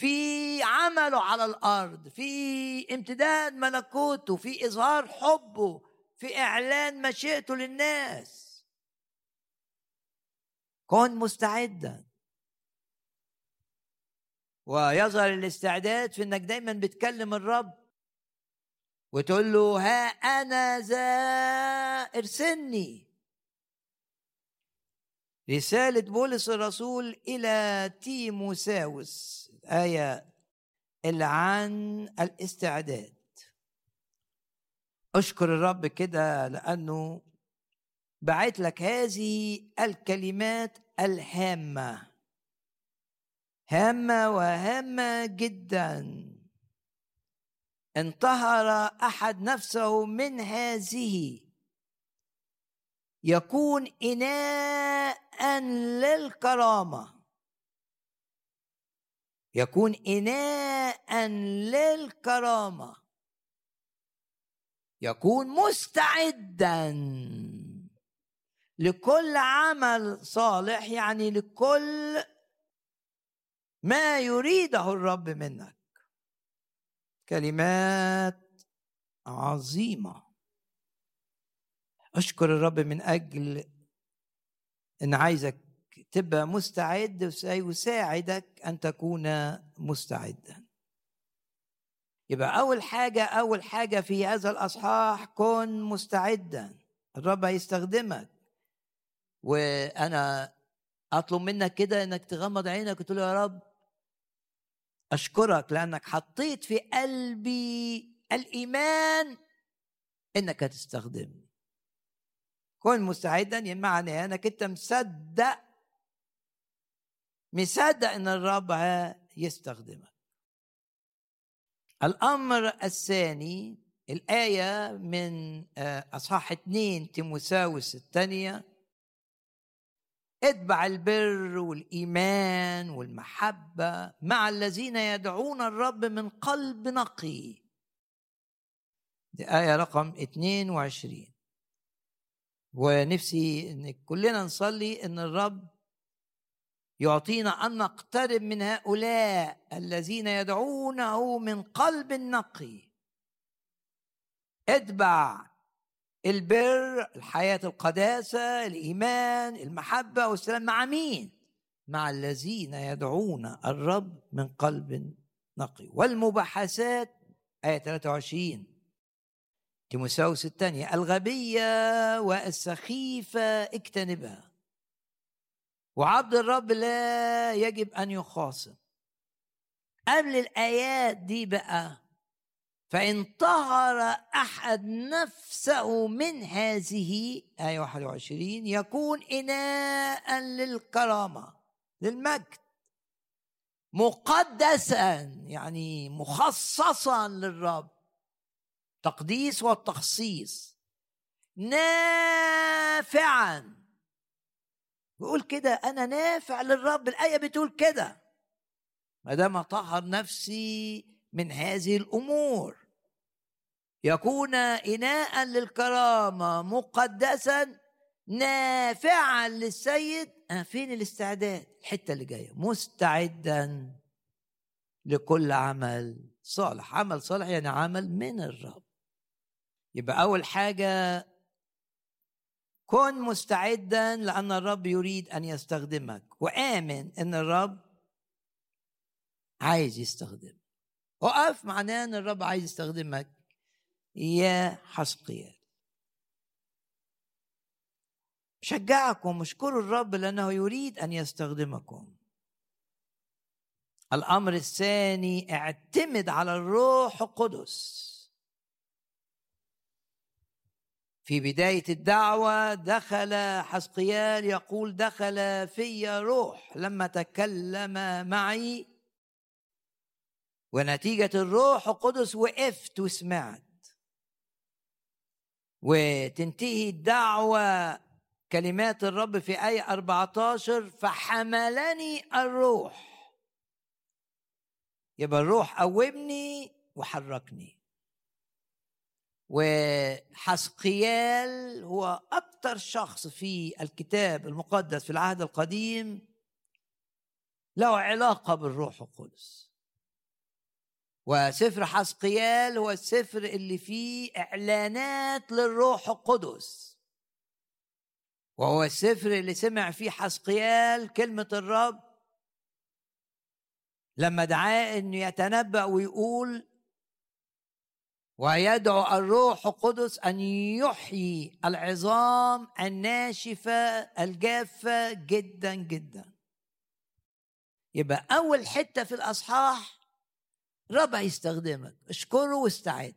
Speaker 1: في عمله على الأرض في امتداد ملكوته في إظهار حبه في إعلان مشيئته للناس. كن مستعدا. ويظهر الاستعداد في إنك دايما بتكلم الرب وتقول له ها أنا ذا ارسلني رسالة بولس الرسول إلى تيموساوس. آية اللي عن الاستعداد. أشكر الرب كده لأنه بعت لك هذه الكلمات الهامة. هامة وهامة جدا. انطهر أحد نفسه من هذه. يكون إناء للكرامة. يكون إناء للكرامة. يكون مستعدا لكل عمل صالح يعني لكل ما يريده الرب منك. كلمات عظيمة. أشكر الرب من أجل إن عايزك تبقى مستعد وسيساعدك أن تكون مستعدا. يبقى أول حاجة أول حاجة في هذا الأصحاح كن مستعدا. الرب هيستخدمك. وأنا أطلب منك كده إنك تغمض عينك وتقول يا رب أشكرك لأنك حطيت في قلبي الإيمان إنك تستخدمني كن مستعدا يعني أنك أنت مصدق مصدق إن الرب يستخدمك. الأمر الثاني الآية من آه، أصحاح اثنين تيموساوس الثانية. اتبع البر والإيمان والمحبة مع الذين يدعون الرب من قلب نقي. دي آية رقم 22 ونفسي إن كلنا نصلي إن الرب يعطينا أن نقترب من هؤلاء الذين يدعونه من قلب نقي اتبع البر الحياة القداسة الإيمان المحبة والسلام مع مين؟ مع الذين يدعون الرب من قلب نقي. والمباحثات آية 23 تيموساوس الثانية الغبية والسخيفة اجتنبها. وعبد الرب لا يجب أن يخاصم. قبل الآيات دي بقى فإن طهر أحد نفسه من هذه آية 21 يكون إناء للكرامة للمجد. مقدسا يعني مخصصا للرب. تقديس والتخصيص. نافعا. بيقول كده أنا نافع للرب. الآية بتقول كده. ما دام أطهر نفسي من هذه الأمور. يكون اناء للكرامة مقدسا نافعا للسيد. آه فين الاستعداد؟ الحتة اللي جاية. مستعدا لكل عمل صالح. عمل صالح يعني عمل من الرب. يبقى أول حاجة كن مستعدا لأن الرب يريد أن يستخدمك. وآمن إن الرب عايز يستخدمك. وقف معناه إن الرب عايز يستخدمك. يا حسقيال. شجعكم اشكروا الرب لأنه يريد أن يستخدمكم. الأمر الثاني اعتمد على الروح القدس. في بداية الدعوة دخل حسقيال يقول دخل في روح لما تكلم معي. ونتيجة الروح القدس وقفت وسمعت. وتنتهي الدعوة كلمات الرب في آية 14 فحملني الروح. يبقى الروح قومني وحركني. وحسقيال هو أكثر شخص في الكتاب المقدس في العهد القديم له علاقة بالروح القدس. وسفر حسقيال هو السفر اللي فيه إعلانات للروح القدس. وهو السفر اللي سمع فيه حسقيال كلمة الرب لما دعاه إنه يتنبأ ويقول ويدعو الروح القدس أن يحيي العظام الناشفة الجافة جدا جدا. يبقى أول حتة في الأصحاح رب هيستخدمك اشكره واستعد.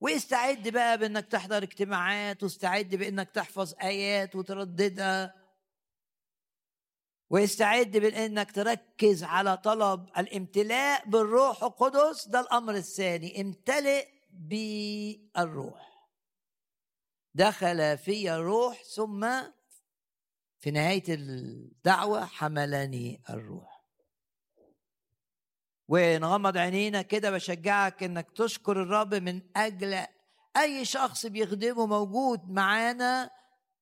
Speaker 1: واستعد بقى بإنك تحضر اجتماعات واستعد بإنك تحفظ آيات وترددها. ويستعد بانك تركز على طلب الامتلاء بالروح القدس. ده الأمر الثاني امتلئ بالروح. دخل في الروح ثم في نهاية الدعوة حملني الروح. ونغمض عينينا كده بشجعك إنك تشكر الرب من أجل أي شخص بيخدمه موجود معانا.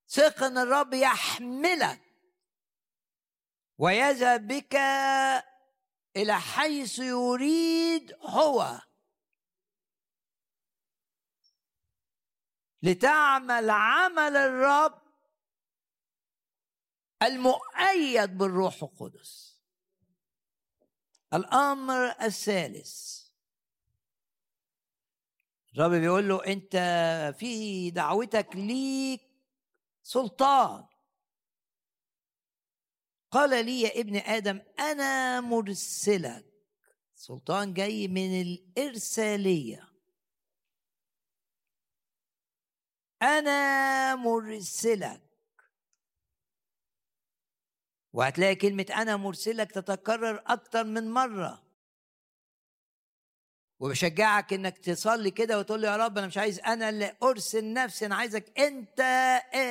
Speaker 1: ثق ان الرب يحملك ويذهب بك إلى حيث يريد هو. لتعمل عمل الرب المؤيد بالروح القدس. الأمر الثالث. الرب بيقول له أنت في دعوتك ليك سلطان. قال لي يا ابن آدم أنا مرسلك. سلطان جاي من الإرسالية. أنا مرسلك. وهتلاقي كلمة أنا مرسلك تتكرر أكتر من مرة. وبشجعك إنك تصلي كده وتقول له يا رب أنا مش عايز أنا اللي أرسل نفسي أنا عايزك أنت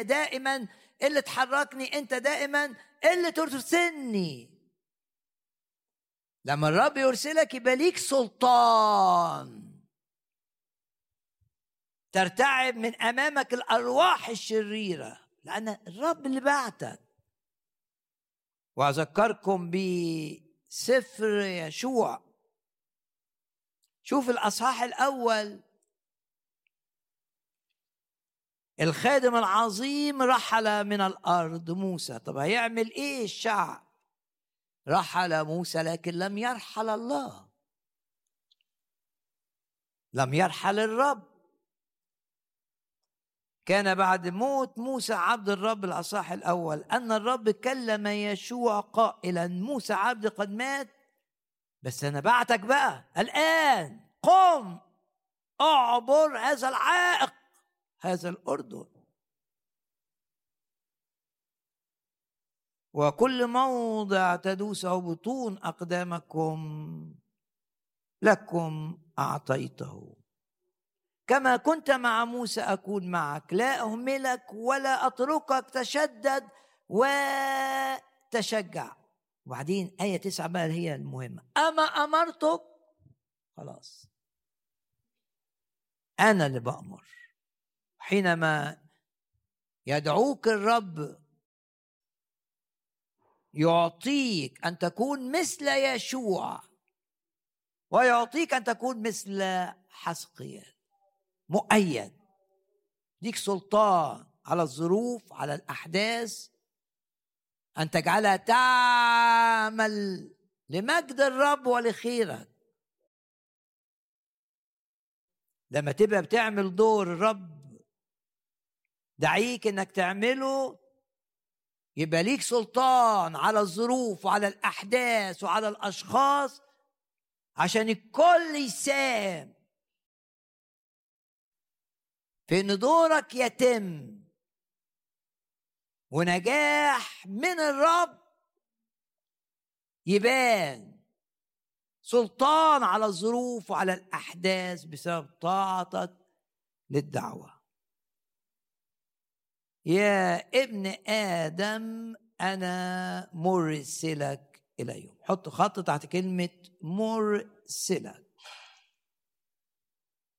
Speaker 1: دائما. اللي تحركني أنت دائما. اللي ترسلني لما الرب يرسلك يبقى ليك سلطان. ترتعب من أمامك الأرواح الشريرة لأن الرب اللي بعتك. وأذكركم بسفر يشوع. شوف الأصحاح الأول. الخادم العظيم رحل من الأرض موسى. طب هيعمل إيه الشعب؟ رحل موسى لكن لم يرحل الله. لم يرحل الرب. كان بعد موت موسى عبد الرب الأصح الأول. أن الرب كلم يشوع قائلا موسى عبد قد مات بس أنا بعتك بقى. الآن قم أعبر هذا العائق. هذا الأردن. وكل موضع تدوسه بطون أقدامكم لكم أعطيته. كما كنت مع موسى أكون معك لا أهملك ولا أتركك تشدد وتشجع. وبعدين آية تسعة بقى هي المهمة. أما أمرتك؟ خلاص. أنا اللي بأمر. حينما يدعوك الرب يعطيك أن تكون مثل يشوع ويعطيك أن تكون مثل حسقيال مؤيد. ليك سلطان على الظروف على الأحداث أن تجعلها تعمل لمجد الرب ولخيرك. لما تبقى بتعمل دور الرب دعيك إنك تعمله. يبقى ليك سلطان على الظروف وعلى الأحداث وعلى الأشخاص عشان الكل يساهم في إن دورك يتم ونجاح من الرب يبان سلطان على الظروف وعلى الأحداث بسبب طاعتك للدعوة. يا ابن آدم أنا مرسلك اليهم حط خط تحت كلمة مرسلك.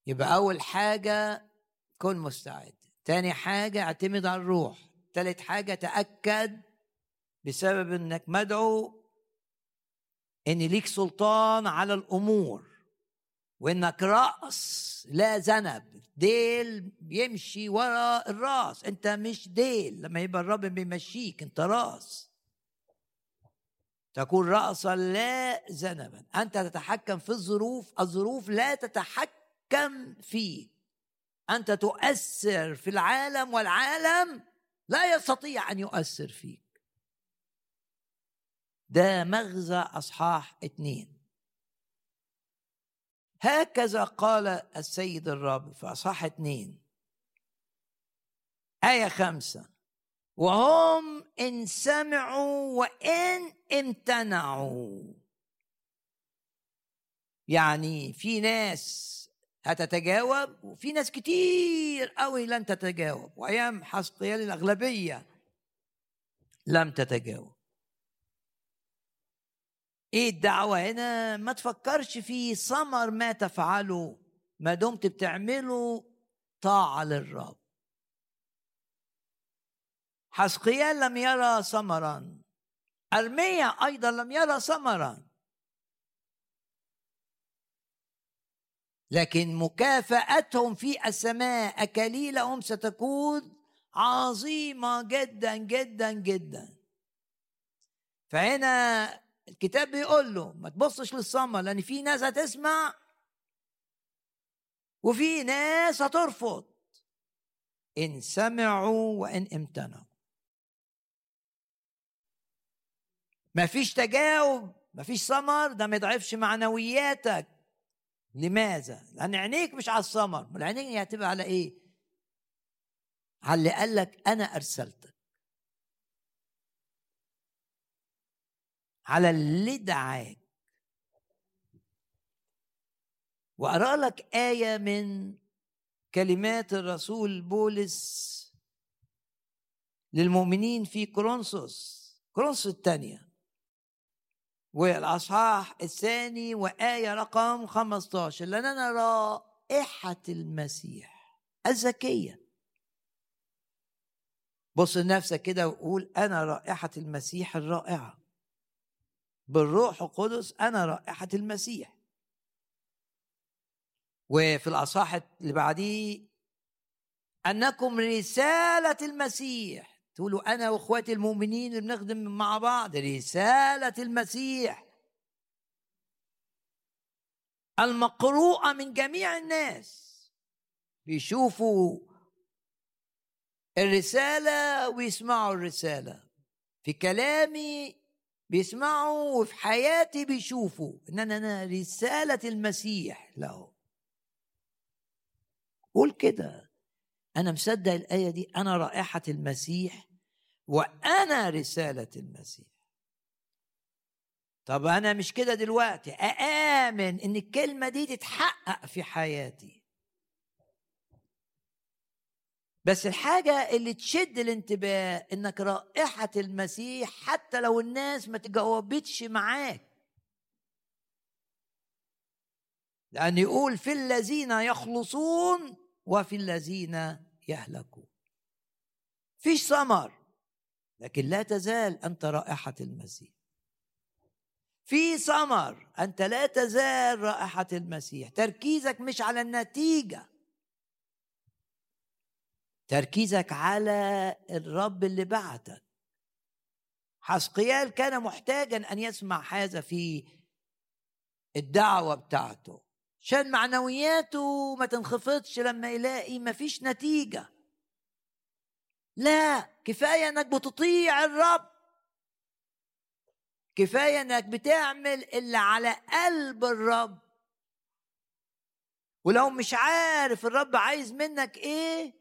Speaker 1: يبقى أول حاجة كن مستعد. تاني حاجة اعتمد على الروح. تالت حاجة تأكد بسبب إنك مدعو إن ليك سلطان على الأمور. وانك راس لا ذنب ديل بيمشي ورا الراس. أنت مش ديل لما يبقى الرب بيمشيك أنت راس. تكون راسا لا ذنبا أنت تتحكم في الظروف الظروف لا تتحكم فيك أنت تؤثر في العالم والعالم لا يستطيع أن يؤثر فيك. ده مغزى أصحاح اتنين. هكذا قال السيد الرب في اصحاح اتنين. آية خمسة. وهم إن سمعوا وإن امتنعوا. يعني في ناس هتتجاوب وفي ناس كتير قوي لن تتجاوب وأيام حسقيال الأغلبية لم تتجاوب. إيه الدعوة؟ هنا ما تفكرش في ثمر ما تفعله. ما دمت بتعمله طاعة للرب. حسقيال لم يرى ثمرا. أرميا أيضا لم يرى ثمرا. لكن مكافأتهم في السماء اكاليلهم ستكون عظيمة جدا جدا جدا. فهنا الكتاب بيقول له ما تبصش للصمة لأن في ناس هتسمع وفي ناس هترفض إن سمعوا وإن امتنعوا ما فيش تجاوب ما فيش ثمر ده ما يضعفش معنوياتك لماذا؟ لأن عينيك مش على الثمر، العينين هتبقى على إيه؟ على اللي قال لك أنا أرسلتك. على اللي دعاك. وأقرأ لك آية من كلمات الرسول بولس للمؤمنين في كورنثوس كورنثوس الثانية. والأصحاح الثاني وآية رقم 15 لاننا رائحه المسيح الزكية. بص لنفسك كده وقول أنا رائحة المسيح الرائعة. بالروح القدس أنا رائحة المسيح. وفي الأصحاح اللي بعديه أنكم رسالة المسيح. تقولوا أنا وإخواتي المؤمنين اللي بنخدم مع بعض رسالة المسيح. المقروءة من جميع الناس. بيشوفوا الرسالة ويسمعوا الرسالة. في كلامي بيسمعوا وفي حياتي بيشوفوا إن أنا رسالة المسيح له قول كده. أنا مصدق الآية دي. أنا رائحة المسيح وأنا رسالة المسيح. طب أنا مش كده دلوقتي. أآمن إن الكلمة دي تتحقق في حياتي. بس الحاجة اللي تشد الانتباه إنك رائحة المسيح حتى لو الناس ما تجاوبتش معاك. لأن يقول في الذين يخلصون وفي الذين يهلكون. فيش ثمر لكن لا تزال أنت رائحة المسيح. في ثمر أنت لا تزال رائحة المسيح. تركيزك مش على النتيجة. تركيزك على الرب اللي بعتك حسقيال كان محتاجا أن يسمع هذا في الدعوة بتاعته. عشان معنوياته ما تنخفضش لما يلاقي مفيش نتيجة. لا كفاية إنك بتطيع الرب. كفاية إنك بتعمل اللي على قلب الرب. ولو مش عارف الرب عايز منك إيه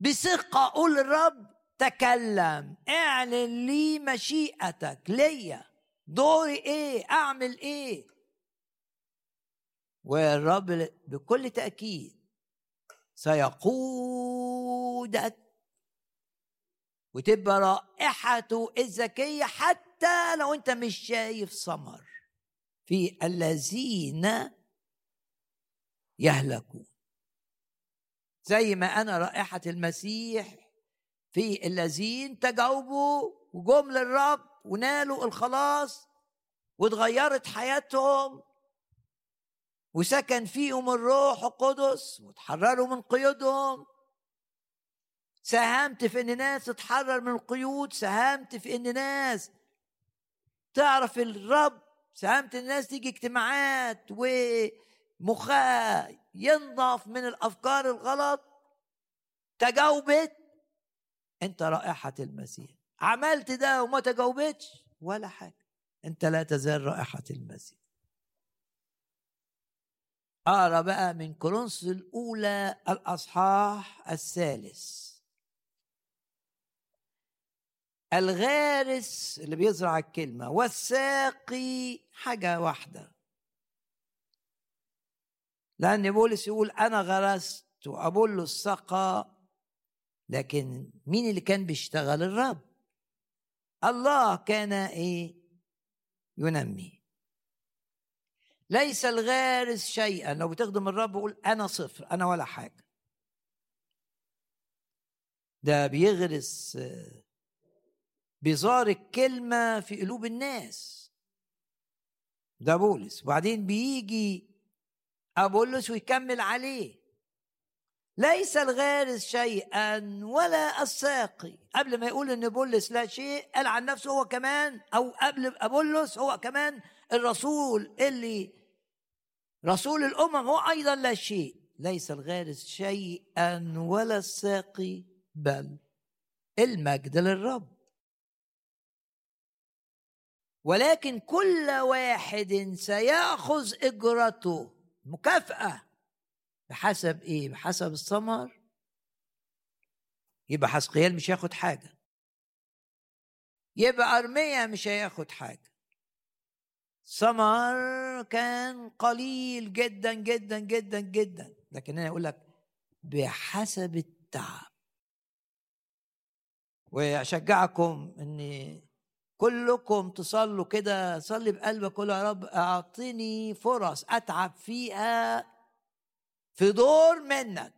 Speaker 1: بثقة قول للرب تكلم اعلن لي مشيئتك. ليا. دوري إيه؟ أعمل إيه؟ والرب بكل تأكيد سيقودك وتبقى رائحته الذكية حتى لو أنت مش شايف ثمر. في الذين يهلكون. زي ما أنا رائحة المسيح في الذين تجاوبوا وجم للرب ونالوا الخلاص واتغيرت حياتهم وسكن فيهم الروح القدس وتحرروا من قيودهم. ساهمت في إن ناس تتحرر من القيود ساهمت في إن ناس تعرف الرب ساهمت الناس تيجي اجتماعات ومخها ينضف من الأفكار الغلط تجاوبت. أنت رائحة المسيح. عملت ده وما تجاوبتش ولا حاجة. أنت لا تزال رائحة المسيح. أقرأ بقى من كورنثوس الأولى الأصحاح الثالث. الغارس اللي بيزرع الكلمة والساقي حاجة واحدة. لأن بولس يقول أنا غرست وأبولو السقى لكن مين اللي كان بيشتغل؟ الرب. الله كان إيه؟ ينمي. ليس الغارس شيئا. لو بتخدم الرب يقول أنا صفر أنا ولا حاجة. ده بيغرس بيزار الكلمة في قلوب الناس. ده بولس. وبعدين بيجي أبولس ويكمل عليه. ليس الغارس شيئا ولا الساقي. قبل ما يقول إن بولس لا شيء قال عن نفسه هو كمان أو قبل ابولس هو كمان الرسول اللي رسول الأمم هو أيضا لا شيء. ليس الغارس شيئا ولا الساقي بل المجد للرب. ولكن كل واحد سيأخذ إجرته. مكافأة. بحسب إيه؟ بحسب الثمر يبقى حسقيال مش هياخد حاجة. يبقى أرميا مش هياخد حاجة. ثمر كان قليل جدا جدا جدا جدا. لكن أنا أقول لك بحسب التعب. وأشجعكم أن كلكم تصلوا كده صلي بقلبك قول يا رب اعطني فرص أتعب فيها في دور منك.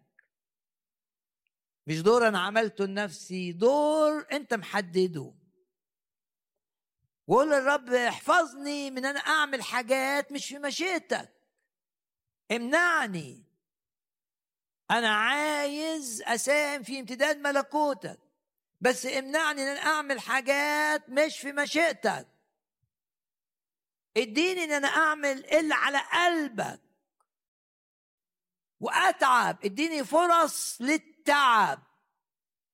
Speaker 1: مش دور أنا عملته لنفسي دور أنت محدده. وقول للرب احفظني من أنا أعمل حاجات مش في مشيئتك. امنعني. أنا عايز أساهم في امتداد ملكوتك. بس امنعني إن أنا أعمل حاجات مش في مشيئتك. اديني إن أنا أعمل اللي على قلبك. وأتعب. اديني فرص للتعب.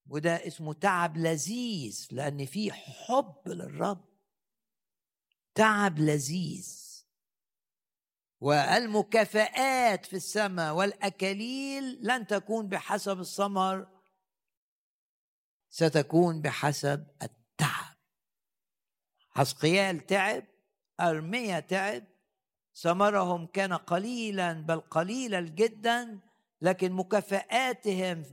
Speaker 1: وده اسمه تعب لذيذ لأن في حب للرب. تعب لذيذ. والمكافآت في السماء والأكاليل لن تكون بحسب الثمر. ستكون بحسب التعب. حسقيال تعب أرميا تعب ثمرهم كان قليلا بل قليلا جدا لكن مكافآتهم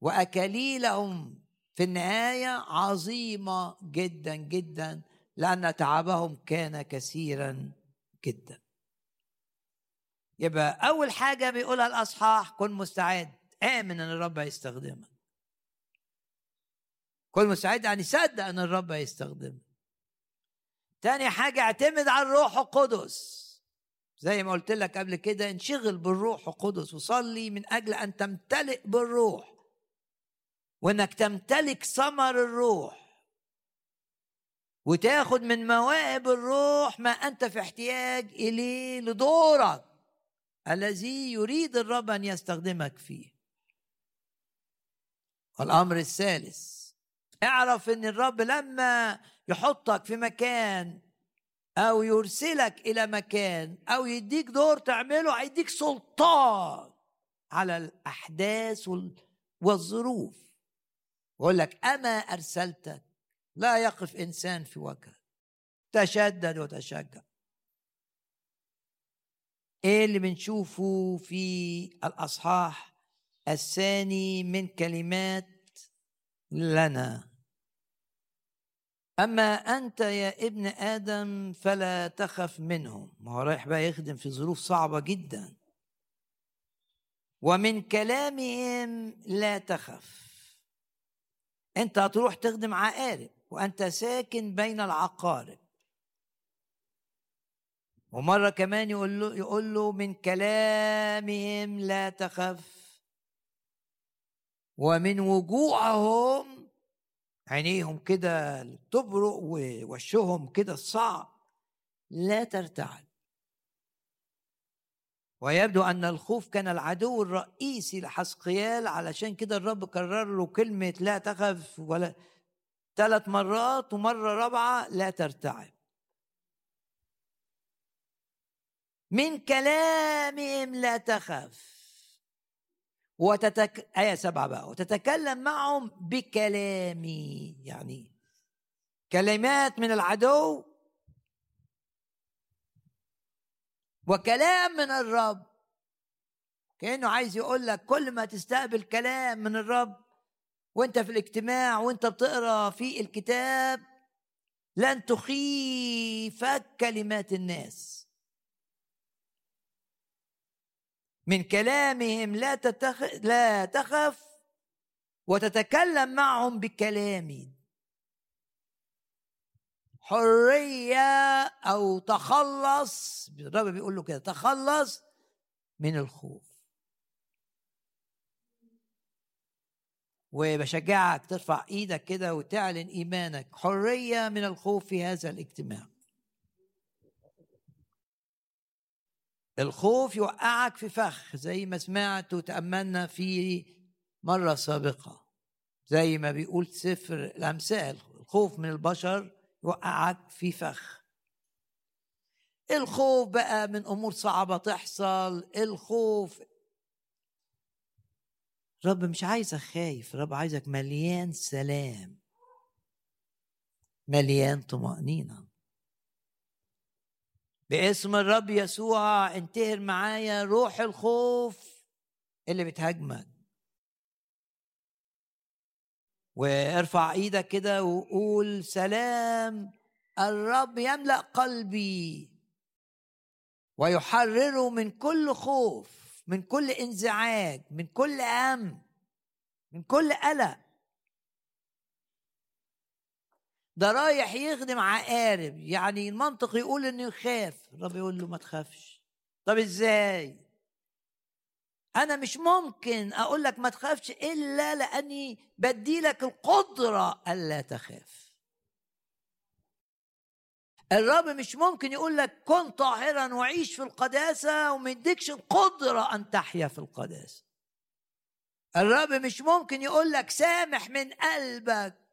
Speaker 1: وأكاليلهم في النهاية عظيمة جدا جدا لأن تعبهم كان كثيرا جدا. يبقى أول حاجة بيقولها الأصحاح كن مستعد آمن أن الرب هيستخدمك. كن مستعد يعني صدق أن الرب هيستخدمك تاني حاجة اعتمد على الروح القدس. زي ما قلت لك قبل كده انشغل بالروح القدس وصلي من أجل أن تمتلئ بالروح. وإنك تمتلك ثمر الروح. وتاخد من مواهب الروح ما أنت في احتياج إليه لدورك. الذي يريد الرب أن يستخدمك فيه. الامر الثالث اعرف إن الرب لما يحطك في مكان أو يرسلك إلى مكان أو يديك دور تعمله هيديك سلطان على الأحداث والظروف. يقول لك أنا أرسلتك لا يقف إنسان في وجهك. تشدد وتشجع. إيه اللي بنشوفه في الأصحاح الثاني من كلمات لنا؟ أما أنت يا ابن آدم فلا تخف منهم. ما هو رايح بقى يخدم في ظروف صعبة جدا. ومن كلامهم لا تخف. أنت هتروح تخدم عقارب وأنت ساكن بين العقارب. ومرة كمان يقول له يقول له من كلامهم لا تخف. ومن وجوعهم عينيهم كده تبرق ووشهم كده الصعب لا ترتعد. ويبدو أن الخوف كان العدو الرئيسي لحسقيال علشان كده الرب كرر له كلمة لا تخف ولا ثلاث مرات ومرة رابعة لا ترتعب من كلامهم لا تخف. وتتك... آية سبعة بقى وتتكلم معهم بكلامي يعني كلمات من العدو وكلام من الرب. كأنه عايز يقول لك كل ما تستقبل كلام من الرب وانت في الاجتماع وانت بتقرأ في الكتاب لن تخيفك كلمات الناس. من كلامهم لا تتخ... لا تخف وتتكلم معهم بكلامي حرية أو تخلص الرب بيقول له كده تخلص من الخوف. وبشجعك ترفع إيدك كده وتعلن إيمانك. حرية من الخوف في هذا الاجتماع. الخوف يوقعك في فخ زي ما سمعت وتأملنا في مرة سابقة. زي ما بيقول سفر الأمثال الخوف من البشر يوقعك في فخ. الخوف بقى من أمور صعبة تحصل الخوف رب مش عايزك خايف رب عايزك مليان سلام مليان طمأنينة. باسم الرب يسوع انتهر معايا روح الخوف اللي بتهاجمك. وارفع إيدك كده وقول سلام الرب يملأ قلبي ويحرره من كل خوف من كل انزعاج من كل هم من كل قلق. ده رايح يخدم عقارب. يعني المنطق يقول إنه يخاف. الرب يقول له ما تخافش. طب إزاي؟ أنا مش ممكن أقول لك ما تخافش إلا لأني بدي لك القدرة ألا تخاف. الرب مش ممكن يقول لك كن طاهرا وعيش في القداسة وما يديكش القدرة أن تحيا في القداسة. الرب مش ممكن يقول لك سامح من قلبك.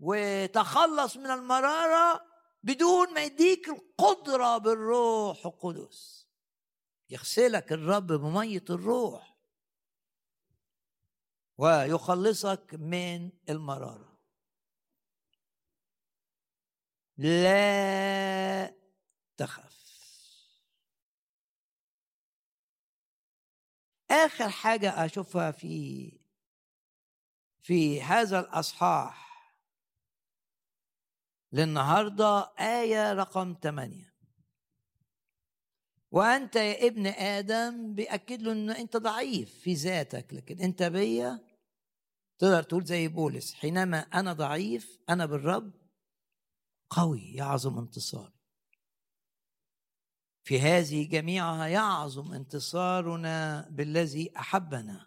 Speaker 1: وتخلص من المرارة بدون ما يديك القدرة بالروح القدس. يغسلك الرب بمية الروح ويخلصك من المرارة. لا تخف. آخر حاجة أشوفها في في هذا الأصحاح للنهاردة آية رقم 8 وأنت يا ابن آدم بيأكد له ان أنت ضعيف في ذاتك لكن أنت بيا تقدر تقول زي بولس حينما أنا ضعيف أنا بالرب قوي يعظم انتصار في هذه جميعها يعظم انتصارنا بالذي أحبنا.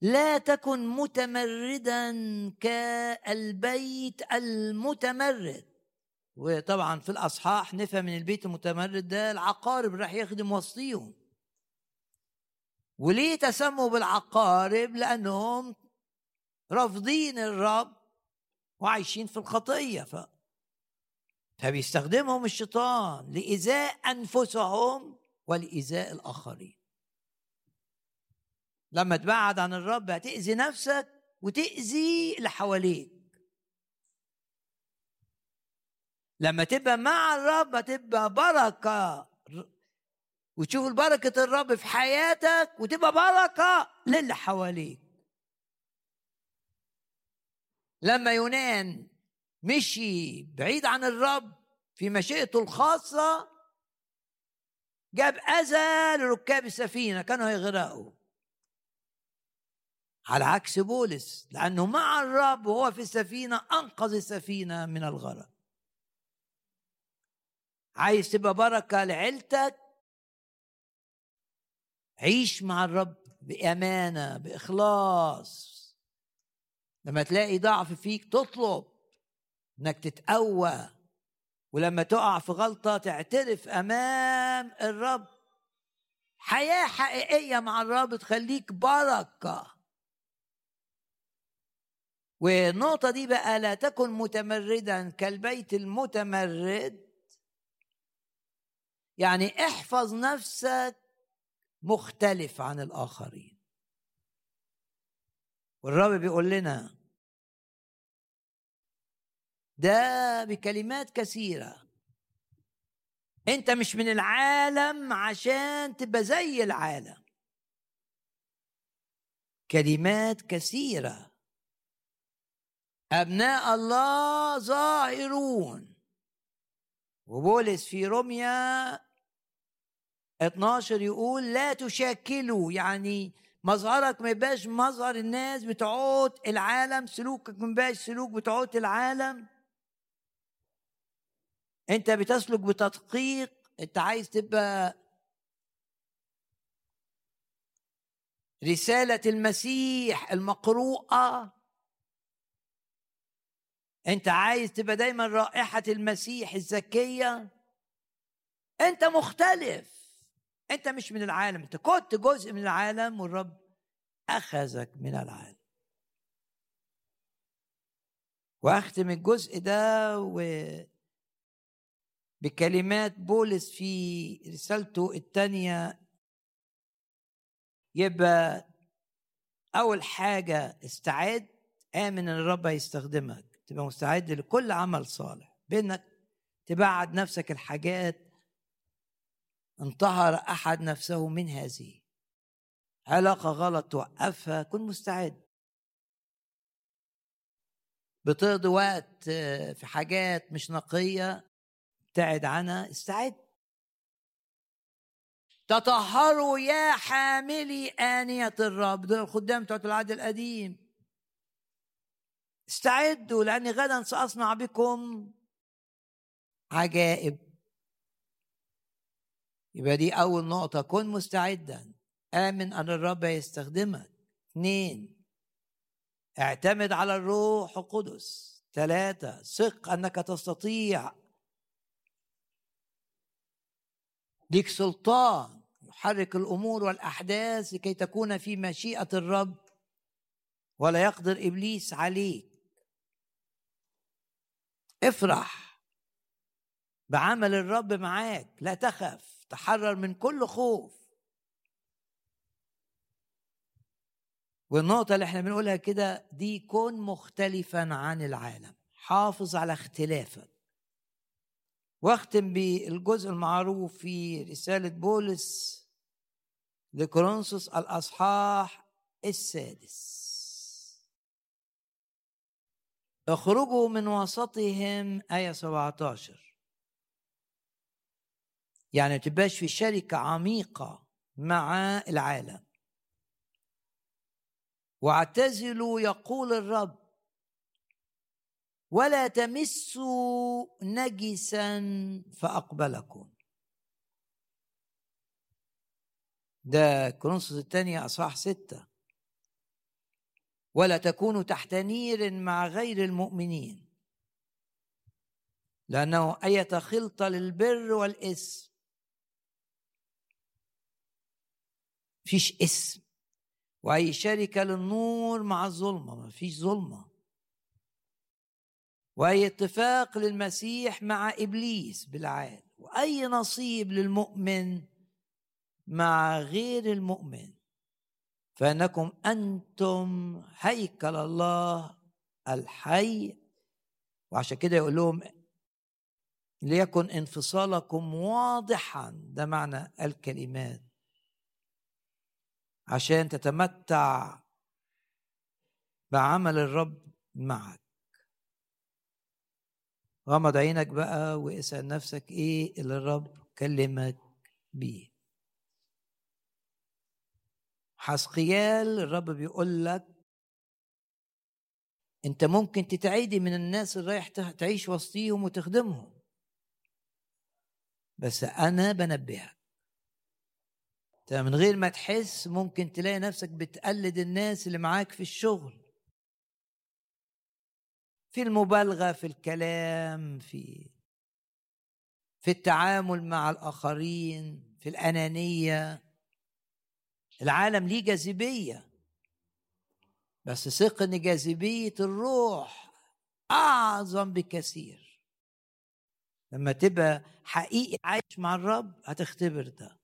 Speaker 1: لا تكن متمردا كالبيت المتمرد. وطبعا في الأصحاح نفهم من البيت المتمرد ده العقارب راح يخدم وسطيهم. وليه تسموا بالعقارب؟ لأنهم رافضين الرب وعايشين في الخطية. ف فبيستخدمهم الشيطان لإيذاء أنفسهم ولإيذاء الآخرين. لما تبعد عن الرب هتأذي نفسك وتأذي اللي حواليك. لما تبقى مع الرب هتبقى بركة. وتشوف بركة الرب في حياتك وتبقى بركة للي حواليك. لما يونان مشي بعيد عن الرب في مشيئته الخاصة جاب أذى لركاب السفينة كانوا هيغرقوا. على عكس بولس لأنه مع الرب وهو في السفينة أنقذ السفينة من الغرق. عايز تبقى بركة لعيلتك؟ عيش مع الرب بأمانة بإخلاص. لما تلاقي ضعف فيك تطلب إنك تتقوى ولما تقع في غلطة تعترف أمام الرب. حياة حقيقية مع الرب تخليك بركة. والنقطة دي بقى لا تكن متمردا كالبيت المتمرد. يعني احفظ نفسك مختلف عن الآخرين. والرب بيقول لنا ده بكلمات كثيرة. انت مش من العالم عشان تبقى زي العالم. كلمات كثيرة. أبناء الله ظاهرون وبولس في روميا 12 يقول لا تشاكلوا يعني مظهرك ما يبقاش مظهر الناس بتعود العالم سلوكك ما يبقاش سلوك بتعود العالم. أنت بتسلك بتدقيق أنت عايز تبقى رسالة المسيح المقروءة. انت عايز تبقى دايما رائحة المسيح الزكية؟ انت مختلف. انت مش من العالم. انت كنت جزء من العالم والرب أخذك من العالم. واختم الجزء ده و بكلمات بولس في رسالته الثانية يبقى أول حاجة استعد. آمن إن الرب هيستخدمك. تبقى مستعد لكل عمل صالح. بإنك تبعد نفسك الحاجات انتهر أحد نفسه من هذه. علاقة غلط توقفها كن مستعد. بتقضي وقت في حاجات مش نقية ابتعد عنها استعد. تطهروا يا حاملي آنية الرب دول الخدام بتوع العهد القديم. استعدوا لأني غدا سأصنع بكم عجائب. يبقى دي أول نقطة كن مستعدا. آمن أن الرب يستخدمك. اثنين اعتمد على الروح القدس. ثلاثة ثق أنك تستطيع. ليك سلطان يحرك الأمور والأحداث لكي تكون في مشيئة الرب. ولا يقدر إبليس عليك. افرح بعمل الرب معاك لا تخف تحرر من كل خوف. والنقطة اللي إحنا بنقولها كده دي كن مختلفا عن العالم حافظ على اختلافك واختم بالجزء المعروف في رسالة بولس لكورنثوس الأصحاح السادس. اخرجوا من وسطهم آية 17 يعني ما تبقاش في شركة عميقة مع العالم. واعتزلوا يقول الرب. ولا تمسوا نجسا فأقبلكم. ده كورنثوس الثانية أصحاح ستة. ولا تكونوا تحت نير مع غير المؤمنين. لأنه أية خلطة للبر والإثم. فيش اسم وأي شركة للنور مع الظلمة ما فيش ظلمة. وأي اتفاق للمسيح مع إبليس بالعال وأي نصيب للمؤمن مع غير المؤمن. فإنكم أنتم هيكل الله الحي. وعشان كده يقول لهم ليكن انفصالكم واضحا ده معنى الكلمات عشان تتمتع بعمل الرب معك. غمض عينك بقى واسأل نفسك إيه اللي الرب كلمك بيه. حسقيال الرب بيقول لك أنت ممكن تتعيدي من الناس اللي رايح تعيش وسطيهم وتخدمهم. بس أنا بنبهك. من غير ما تحس ممكن تلاقي نفسك بتقلد الناس اللي معاك في الشغل. في المبالغة في الكلام في في التعامل مع الآخرين في الأنانية. العالم ليه جاذبية بس ثق إن جاذبية الروح أعظم بكثير. لما تبقى حقيقي عايش مع الرب هتختبر ده.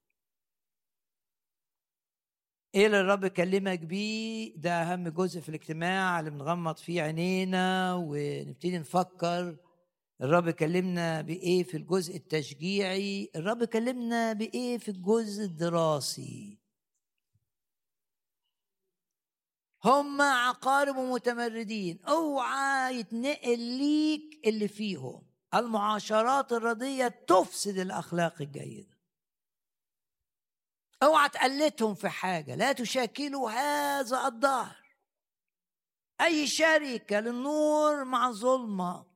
Speaker 1: إيه اللي الرب كلمك بيه؟ ده أهم جزء في الاجتماع اللي بنغمض فيه عينينا ونبتدي نفكر. الرب كلمنا بإيه في الجزء التشجيعي؟ الرب كلمنا بإيه في الجزء الدراسي؟ هم عقارب ومتمردين اوعى يتنقل ليك اللي فيهم. المعاشرات الردية تفسد الأخلاق الجيدة. اوعى تقلدهم في حاجة. لا تشاكلوا هذا الظهر أي شركة للنور مع ظلمة.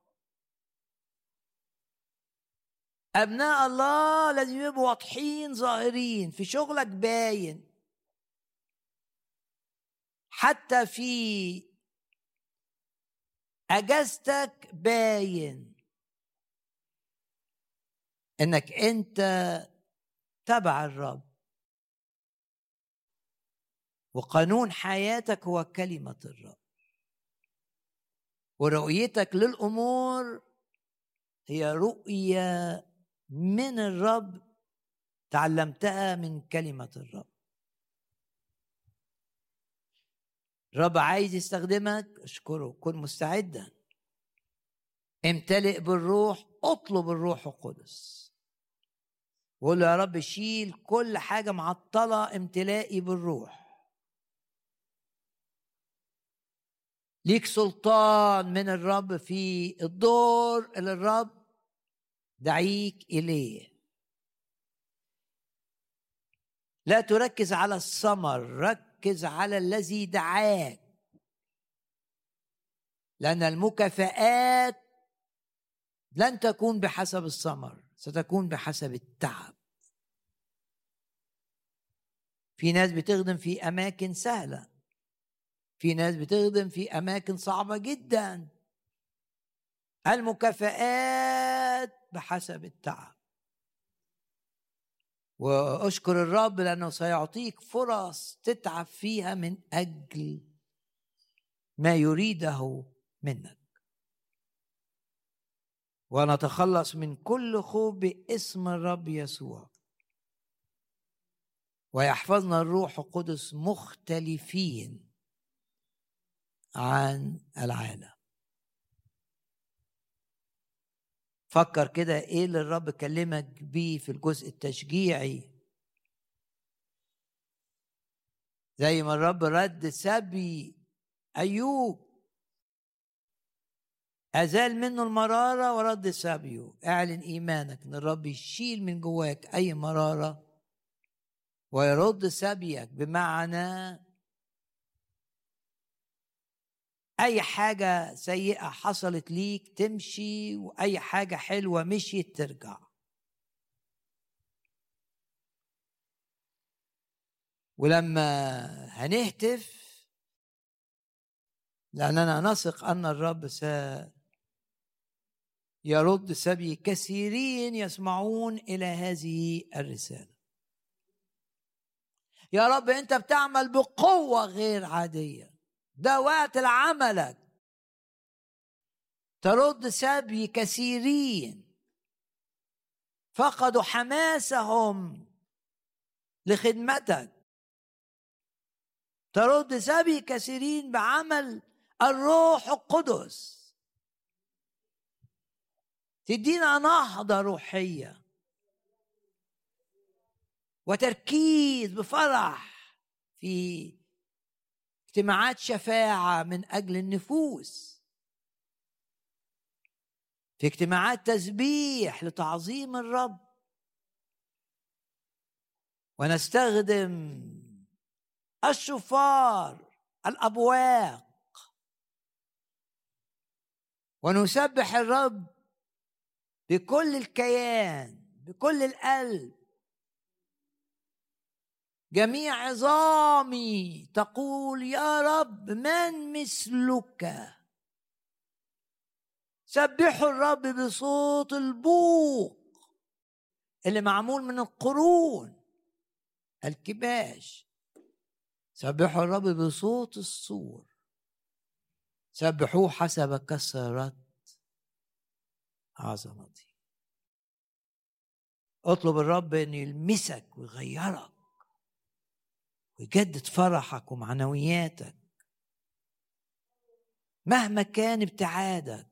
Speaker 1: أبناء الله لازم يبقوا واضحين ظاهرين. في شغلك باين. حتى في أجازتك باين إنك أنت تبع الرب. وقانون حياتك هو كلمة الرب. ورؤيتك للأمور هي رؤية من الرب تعلمتها من كلمة الرب. الرب عايز يستخدمك اشكره كن مستعدا. امتلئ بالروح اطلب الروح القدس. وقول يا رب شيل كل حاجة معطلة امتلائي بالروح. ليك سلطان من الرب في الدور اللي الرب دعيك إليه. لا تركز على الثمر ركز ركز على الذي دعاك. لأن المكافآت لن تكون بحسب الثمر ستكون بحسب التعب. في ناس بتخدم في أماكن سهلة. في ناس بتخدم في أماكن صعبة جدا. المكافآت بحسب التعب. وأشكر الرب لأنه سيعطيك فرص تتعب فيها من أجل ما يريده منك. ونتخلص من كل خوف باسم الرب يسوع. ويحفظنا الروح القدس مختلفين عن العالم. فكر كده إيه اللي الرب كلمك بيه في الجزء التشجيعي؟ زي ما الرب رد سبي أيوب أزال منه المرارة ورد سبيه اعلن إيمانك إن الرب يشيل من جواك أي مرارة ويرد سبيك بمعنى أي حاجة سيئة حصلت ليك تمشي وأي حاجة حلوة مشيت ترجع. ولما هنهتف لأننا نثق أن الرب سيرد سبي كثيرين يسمعون إلى هذه الرسالة. يا رب أنت بتعمل بقوة غير عادية. ده وقت لعملك. ترد سبي كثيرين. فقدوا حماسهم لخدمتك. ترد سبي كثيرين بعمل الروح القدس. تدينا نهضة روحية. وتركيز بفرح في اجتماعات شفاعة من أجل النفوس. في اجتماعات تسبيح لتعظيم الرب. ونستخدم الشفار الأبواق. ونسبح الرب بكل الكيان بكل القلب. جميع عظامي تقول يا رب من مثلك؟ سبحوا الرب بصوت البوق اللي معمول من القرون الكباش. سبحوا الرب بصوت الصور سبحوه حسب كثرة عظمتي. اطلب الرب إن يلمسك ويغيرك. ويجدد فرحك ومعنوياتك. مهما كان ابتعادك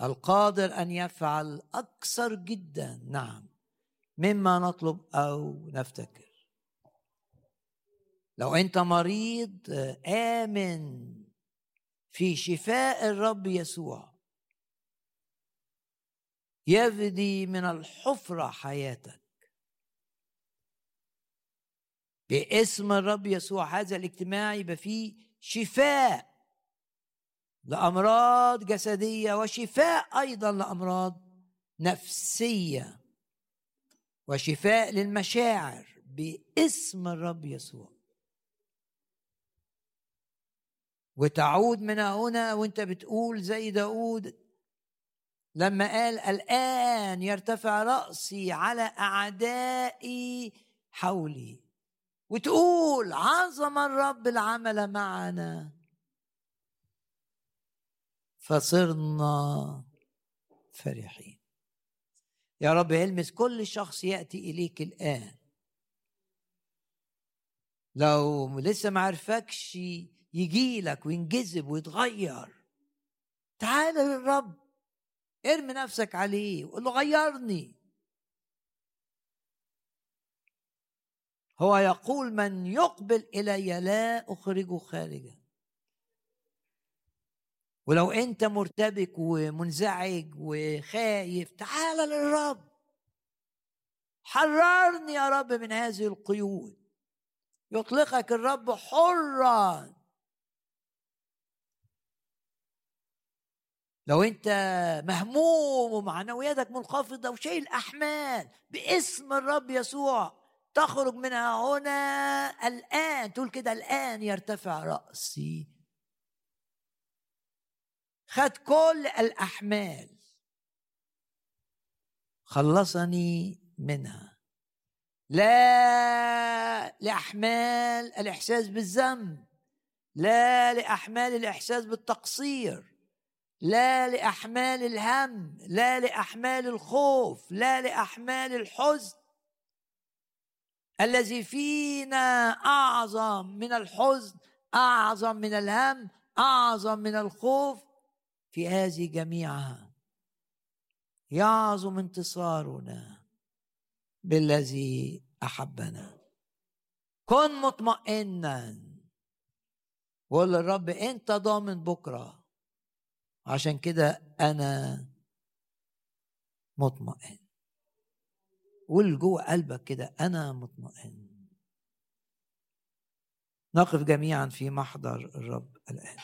Speaker 1: القادر أن يفعل أكثر جدا. نعم مما نطلب أو نفتكر. لو أنت مريض آمن في شفاء الرب يسوع. يفدي من الحفرة حياتك. باسم الرب يسوع هذا الاجتماع يبقى فيه شفاء لأمراض جسدية وشفاء أيضا لأمراض نفسية وشفاء للمشاعر باسم الرب يسوع. وتعود من هنا وانت بتقول زي داود لما قال الآن يرتفع رأسي على أعدائي حولي. وتقول عظم الرب العمل معنا. فصرنا فرحين. يا رب المس كل شخص يأتي إليك الآن. لو لسه ما عرفكش يجي لك وينجذب ويتغير تعال للرب ارمي نفسك عليه وقول له غيرني. هو يقول من يقبل إلي لا أخرجه خارجا. ولو أنت مرتبك ومنزعج وخايف تعال للرب. حررني يا رب من هذه القيود. يطلقك الرب حرا. لو أنت مهموم ومعنوياتك منخفضة وشايل احمال باسم الرب يسوع. تخرج منها هنا الآن تقول كده الآن يرتفع رأسي. خد كل الأحمال.
Speaker 2: خلصني منها. لا لأحمال الإحساس بالذنب. لا لأحمال الإحساس بالتقصير. لا لأحمال الهم. لا لأحمال الخوف. لا لأحمال الحزن. الذي فينا أعظم من الحزن أعظم من الهم أعظم من الخوف في هذه جميعها. يعظم انتصارنا بالذي أحبنا. كن مطمئنا. وقول للرب أنت ضامن بكرة. عشان كده أنا مطمئن. قول جوه قلبك كده أنا مطمئن. نقف جميعا في محضر الرب الآن.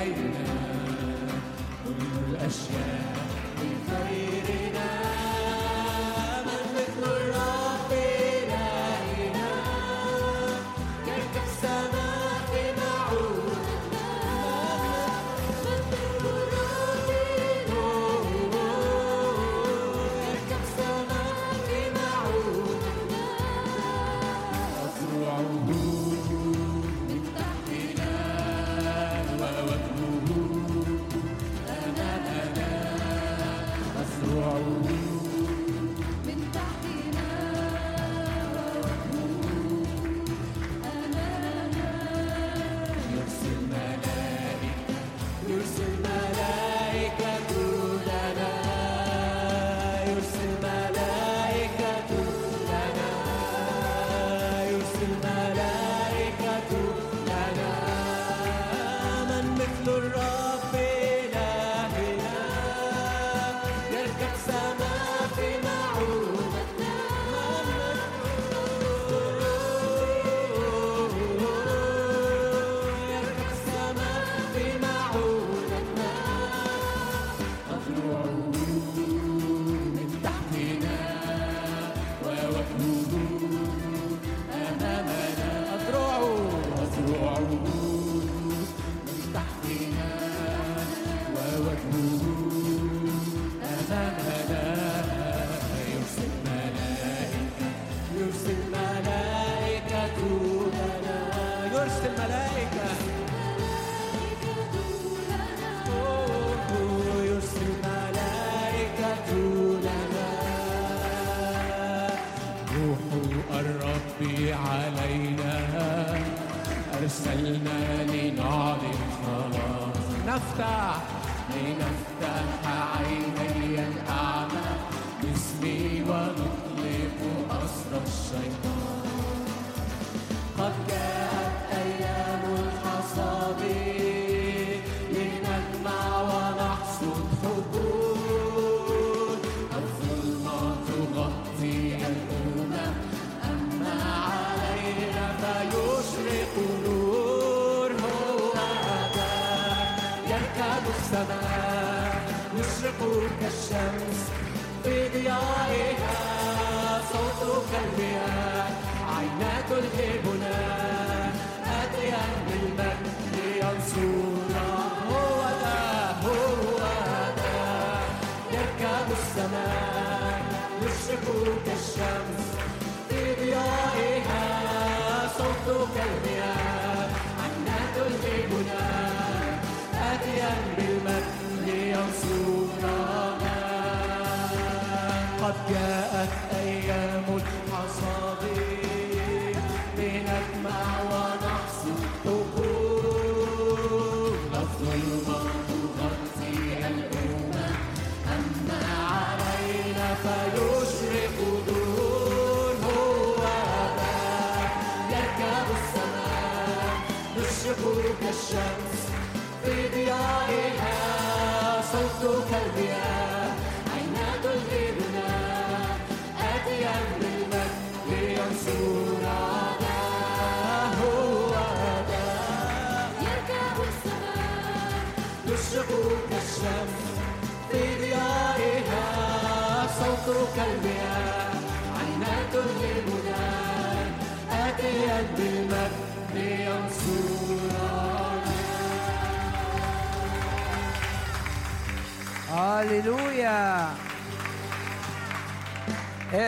Speaker 2: علينا كل الأشياء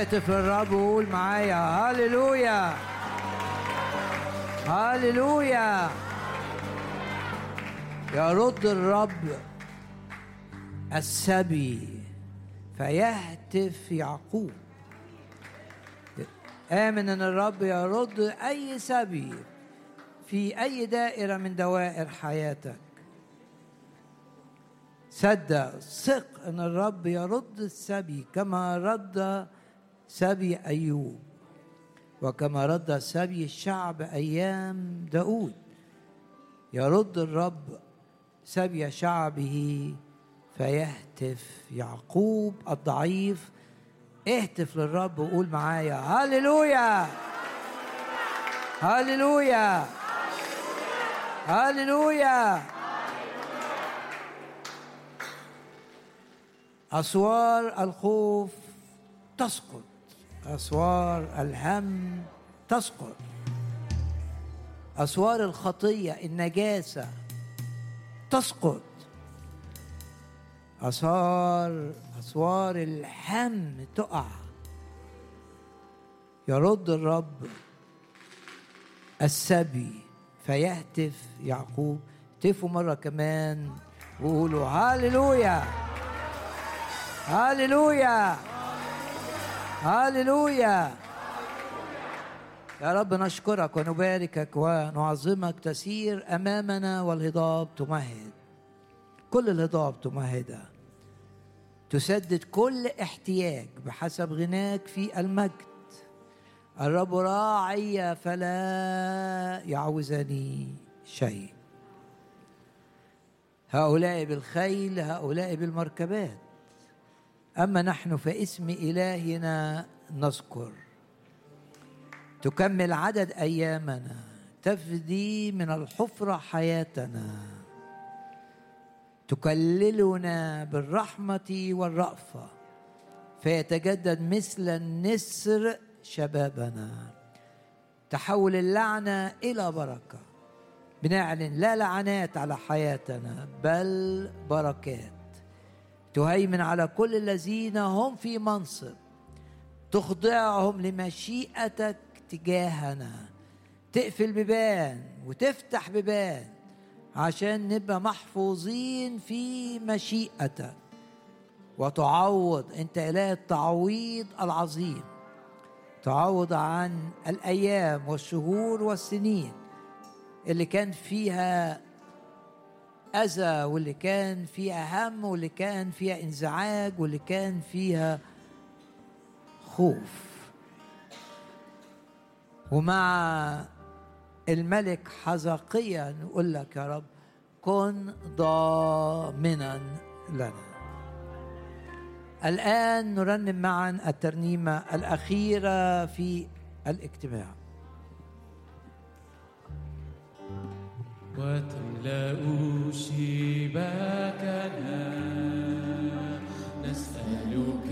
Speaker 2: هاتف الرب
Speaker 1: وقول معايا. هللويا. هللويا. يرد الرب السبي فيهتف يعقوب. آمن أن الرب يرد أي سبي في أي دائرة من دوائر حياتك. صدق ثق أن الرب يرد السبي كما رد سبي أيوب وكما رد سبي الشعب أيام داود. يرد الرب سبي شعبه فيهتف يعقوب الضعيف. اهتف للرب وقول معايا هللويا هللويا هللويا. أسوار الخوف تسقط. أسوار الهم تسقط. أسوار الخطية النجاسة تسقط. أسوار أسوار الهم تقع. يرد الرب السبي فيهتف يعقوب. اهتفوا مرة كمان وقولوا هاليلويا هاليلويا هاليلويا يا رب نشكرك ونباركك ونعظمك تسير أمامنا والهضاب تمهد. كل الهضاب تمهدها تسدد كل احتياج بحسب غناك في المجد. الرب راعي فلا يعوزني شيء. هؤلاء بالخيل هؤلاء بالمركبات. أما نحن فاسم إلهنا نذكر. تكمل عدد أيامنا. تفدي من الحفرة حياتنا. تكللنا بالرحمة والرأفة. فيتجدد مثل النسر شبابنا. تحول اللعنه إلى بركة. بنعلن لا لعنات على حياتنا بل بركات. تهيمن على كل الذين هم في منصب. تخضعهم لمشيئتك تجاهنا. تقفل بيبان وتفتح بيبان عشان نبقى محفوظين في مشيئتك. وتعوض انت إله التعويض العظيم. تعوض عن الأيام والشهور والسنين اللي كان فيها اذى واللي كان فيها هم واللي كان فيها انزعاج واللي كان فيها خوف. ومع الملك حزقيا نقول لك يا رب كن ضامنا لنا. الآن نرنم معا الترنيمة الأخيرة في الاجتماع.
Speaker 2: وتملأ شباكنا نسألك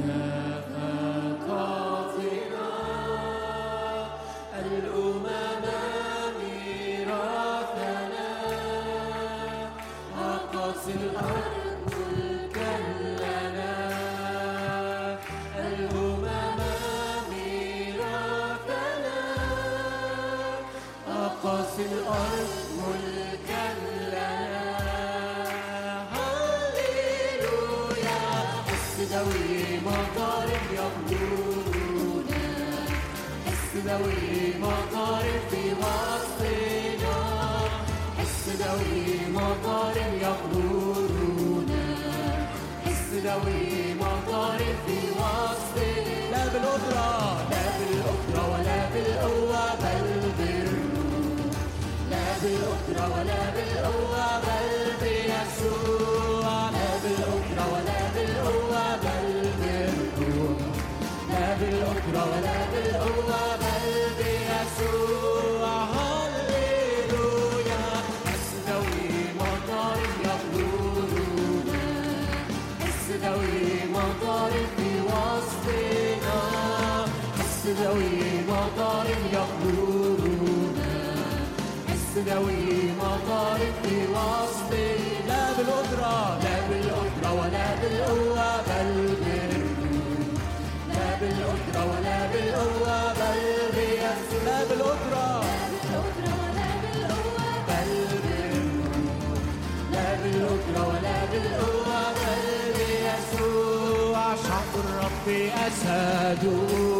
Speaker 2: فتعطنا الأمم ميراثنا. أقاصي حس دوي مطارب في وسطنا. حس دوي مطارب يقولون. حس دوي مطارب في وسطنا. لا بالقدرة لا بالقدرة ولا بالقوة بل بالروح لا بالقدرة ولا بالقوة بل بيسوع لا بالقدرة ولا بالقوة بل بالروح لا بالقدرة ولا بالقوة بل لا بالقدرة ولا بالقوة بل بيسوع لا بالقدرة
Speaker 3: بالقدرة ولا بالقوة
Speaker 2: بل بيسوع شعب الرب أسادون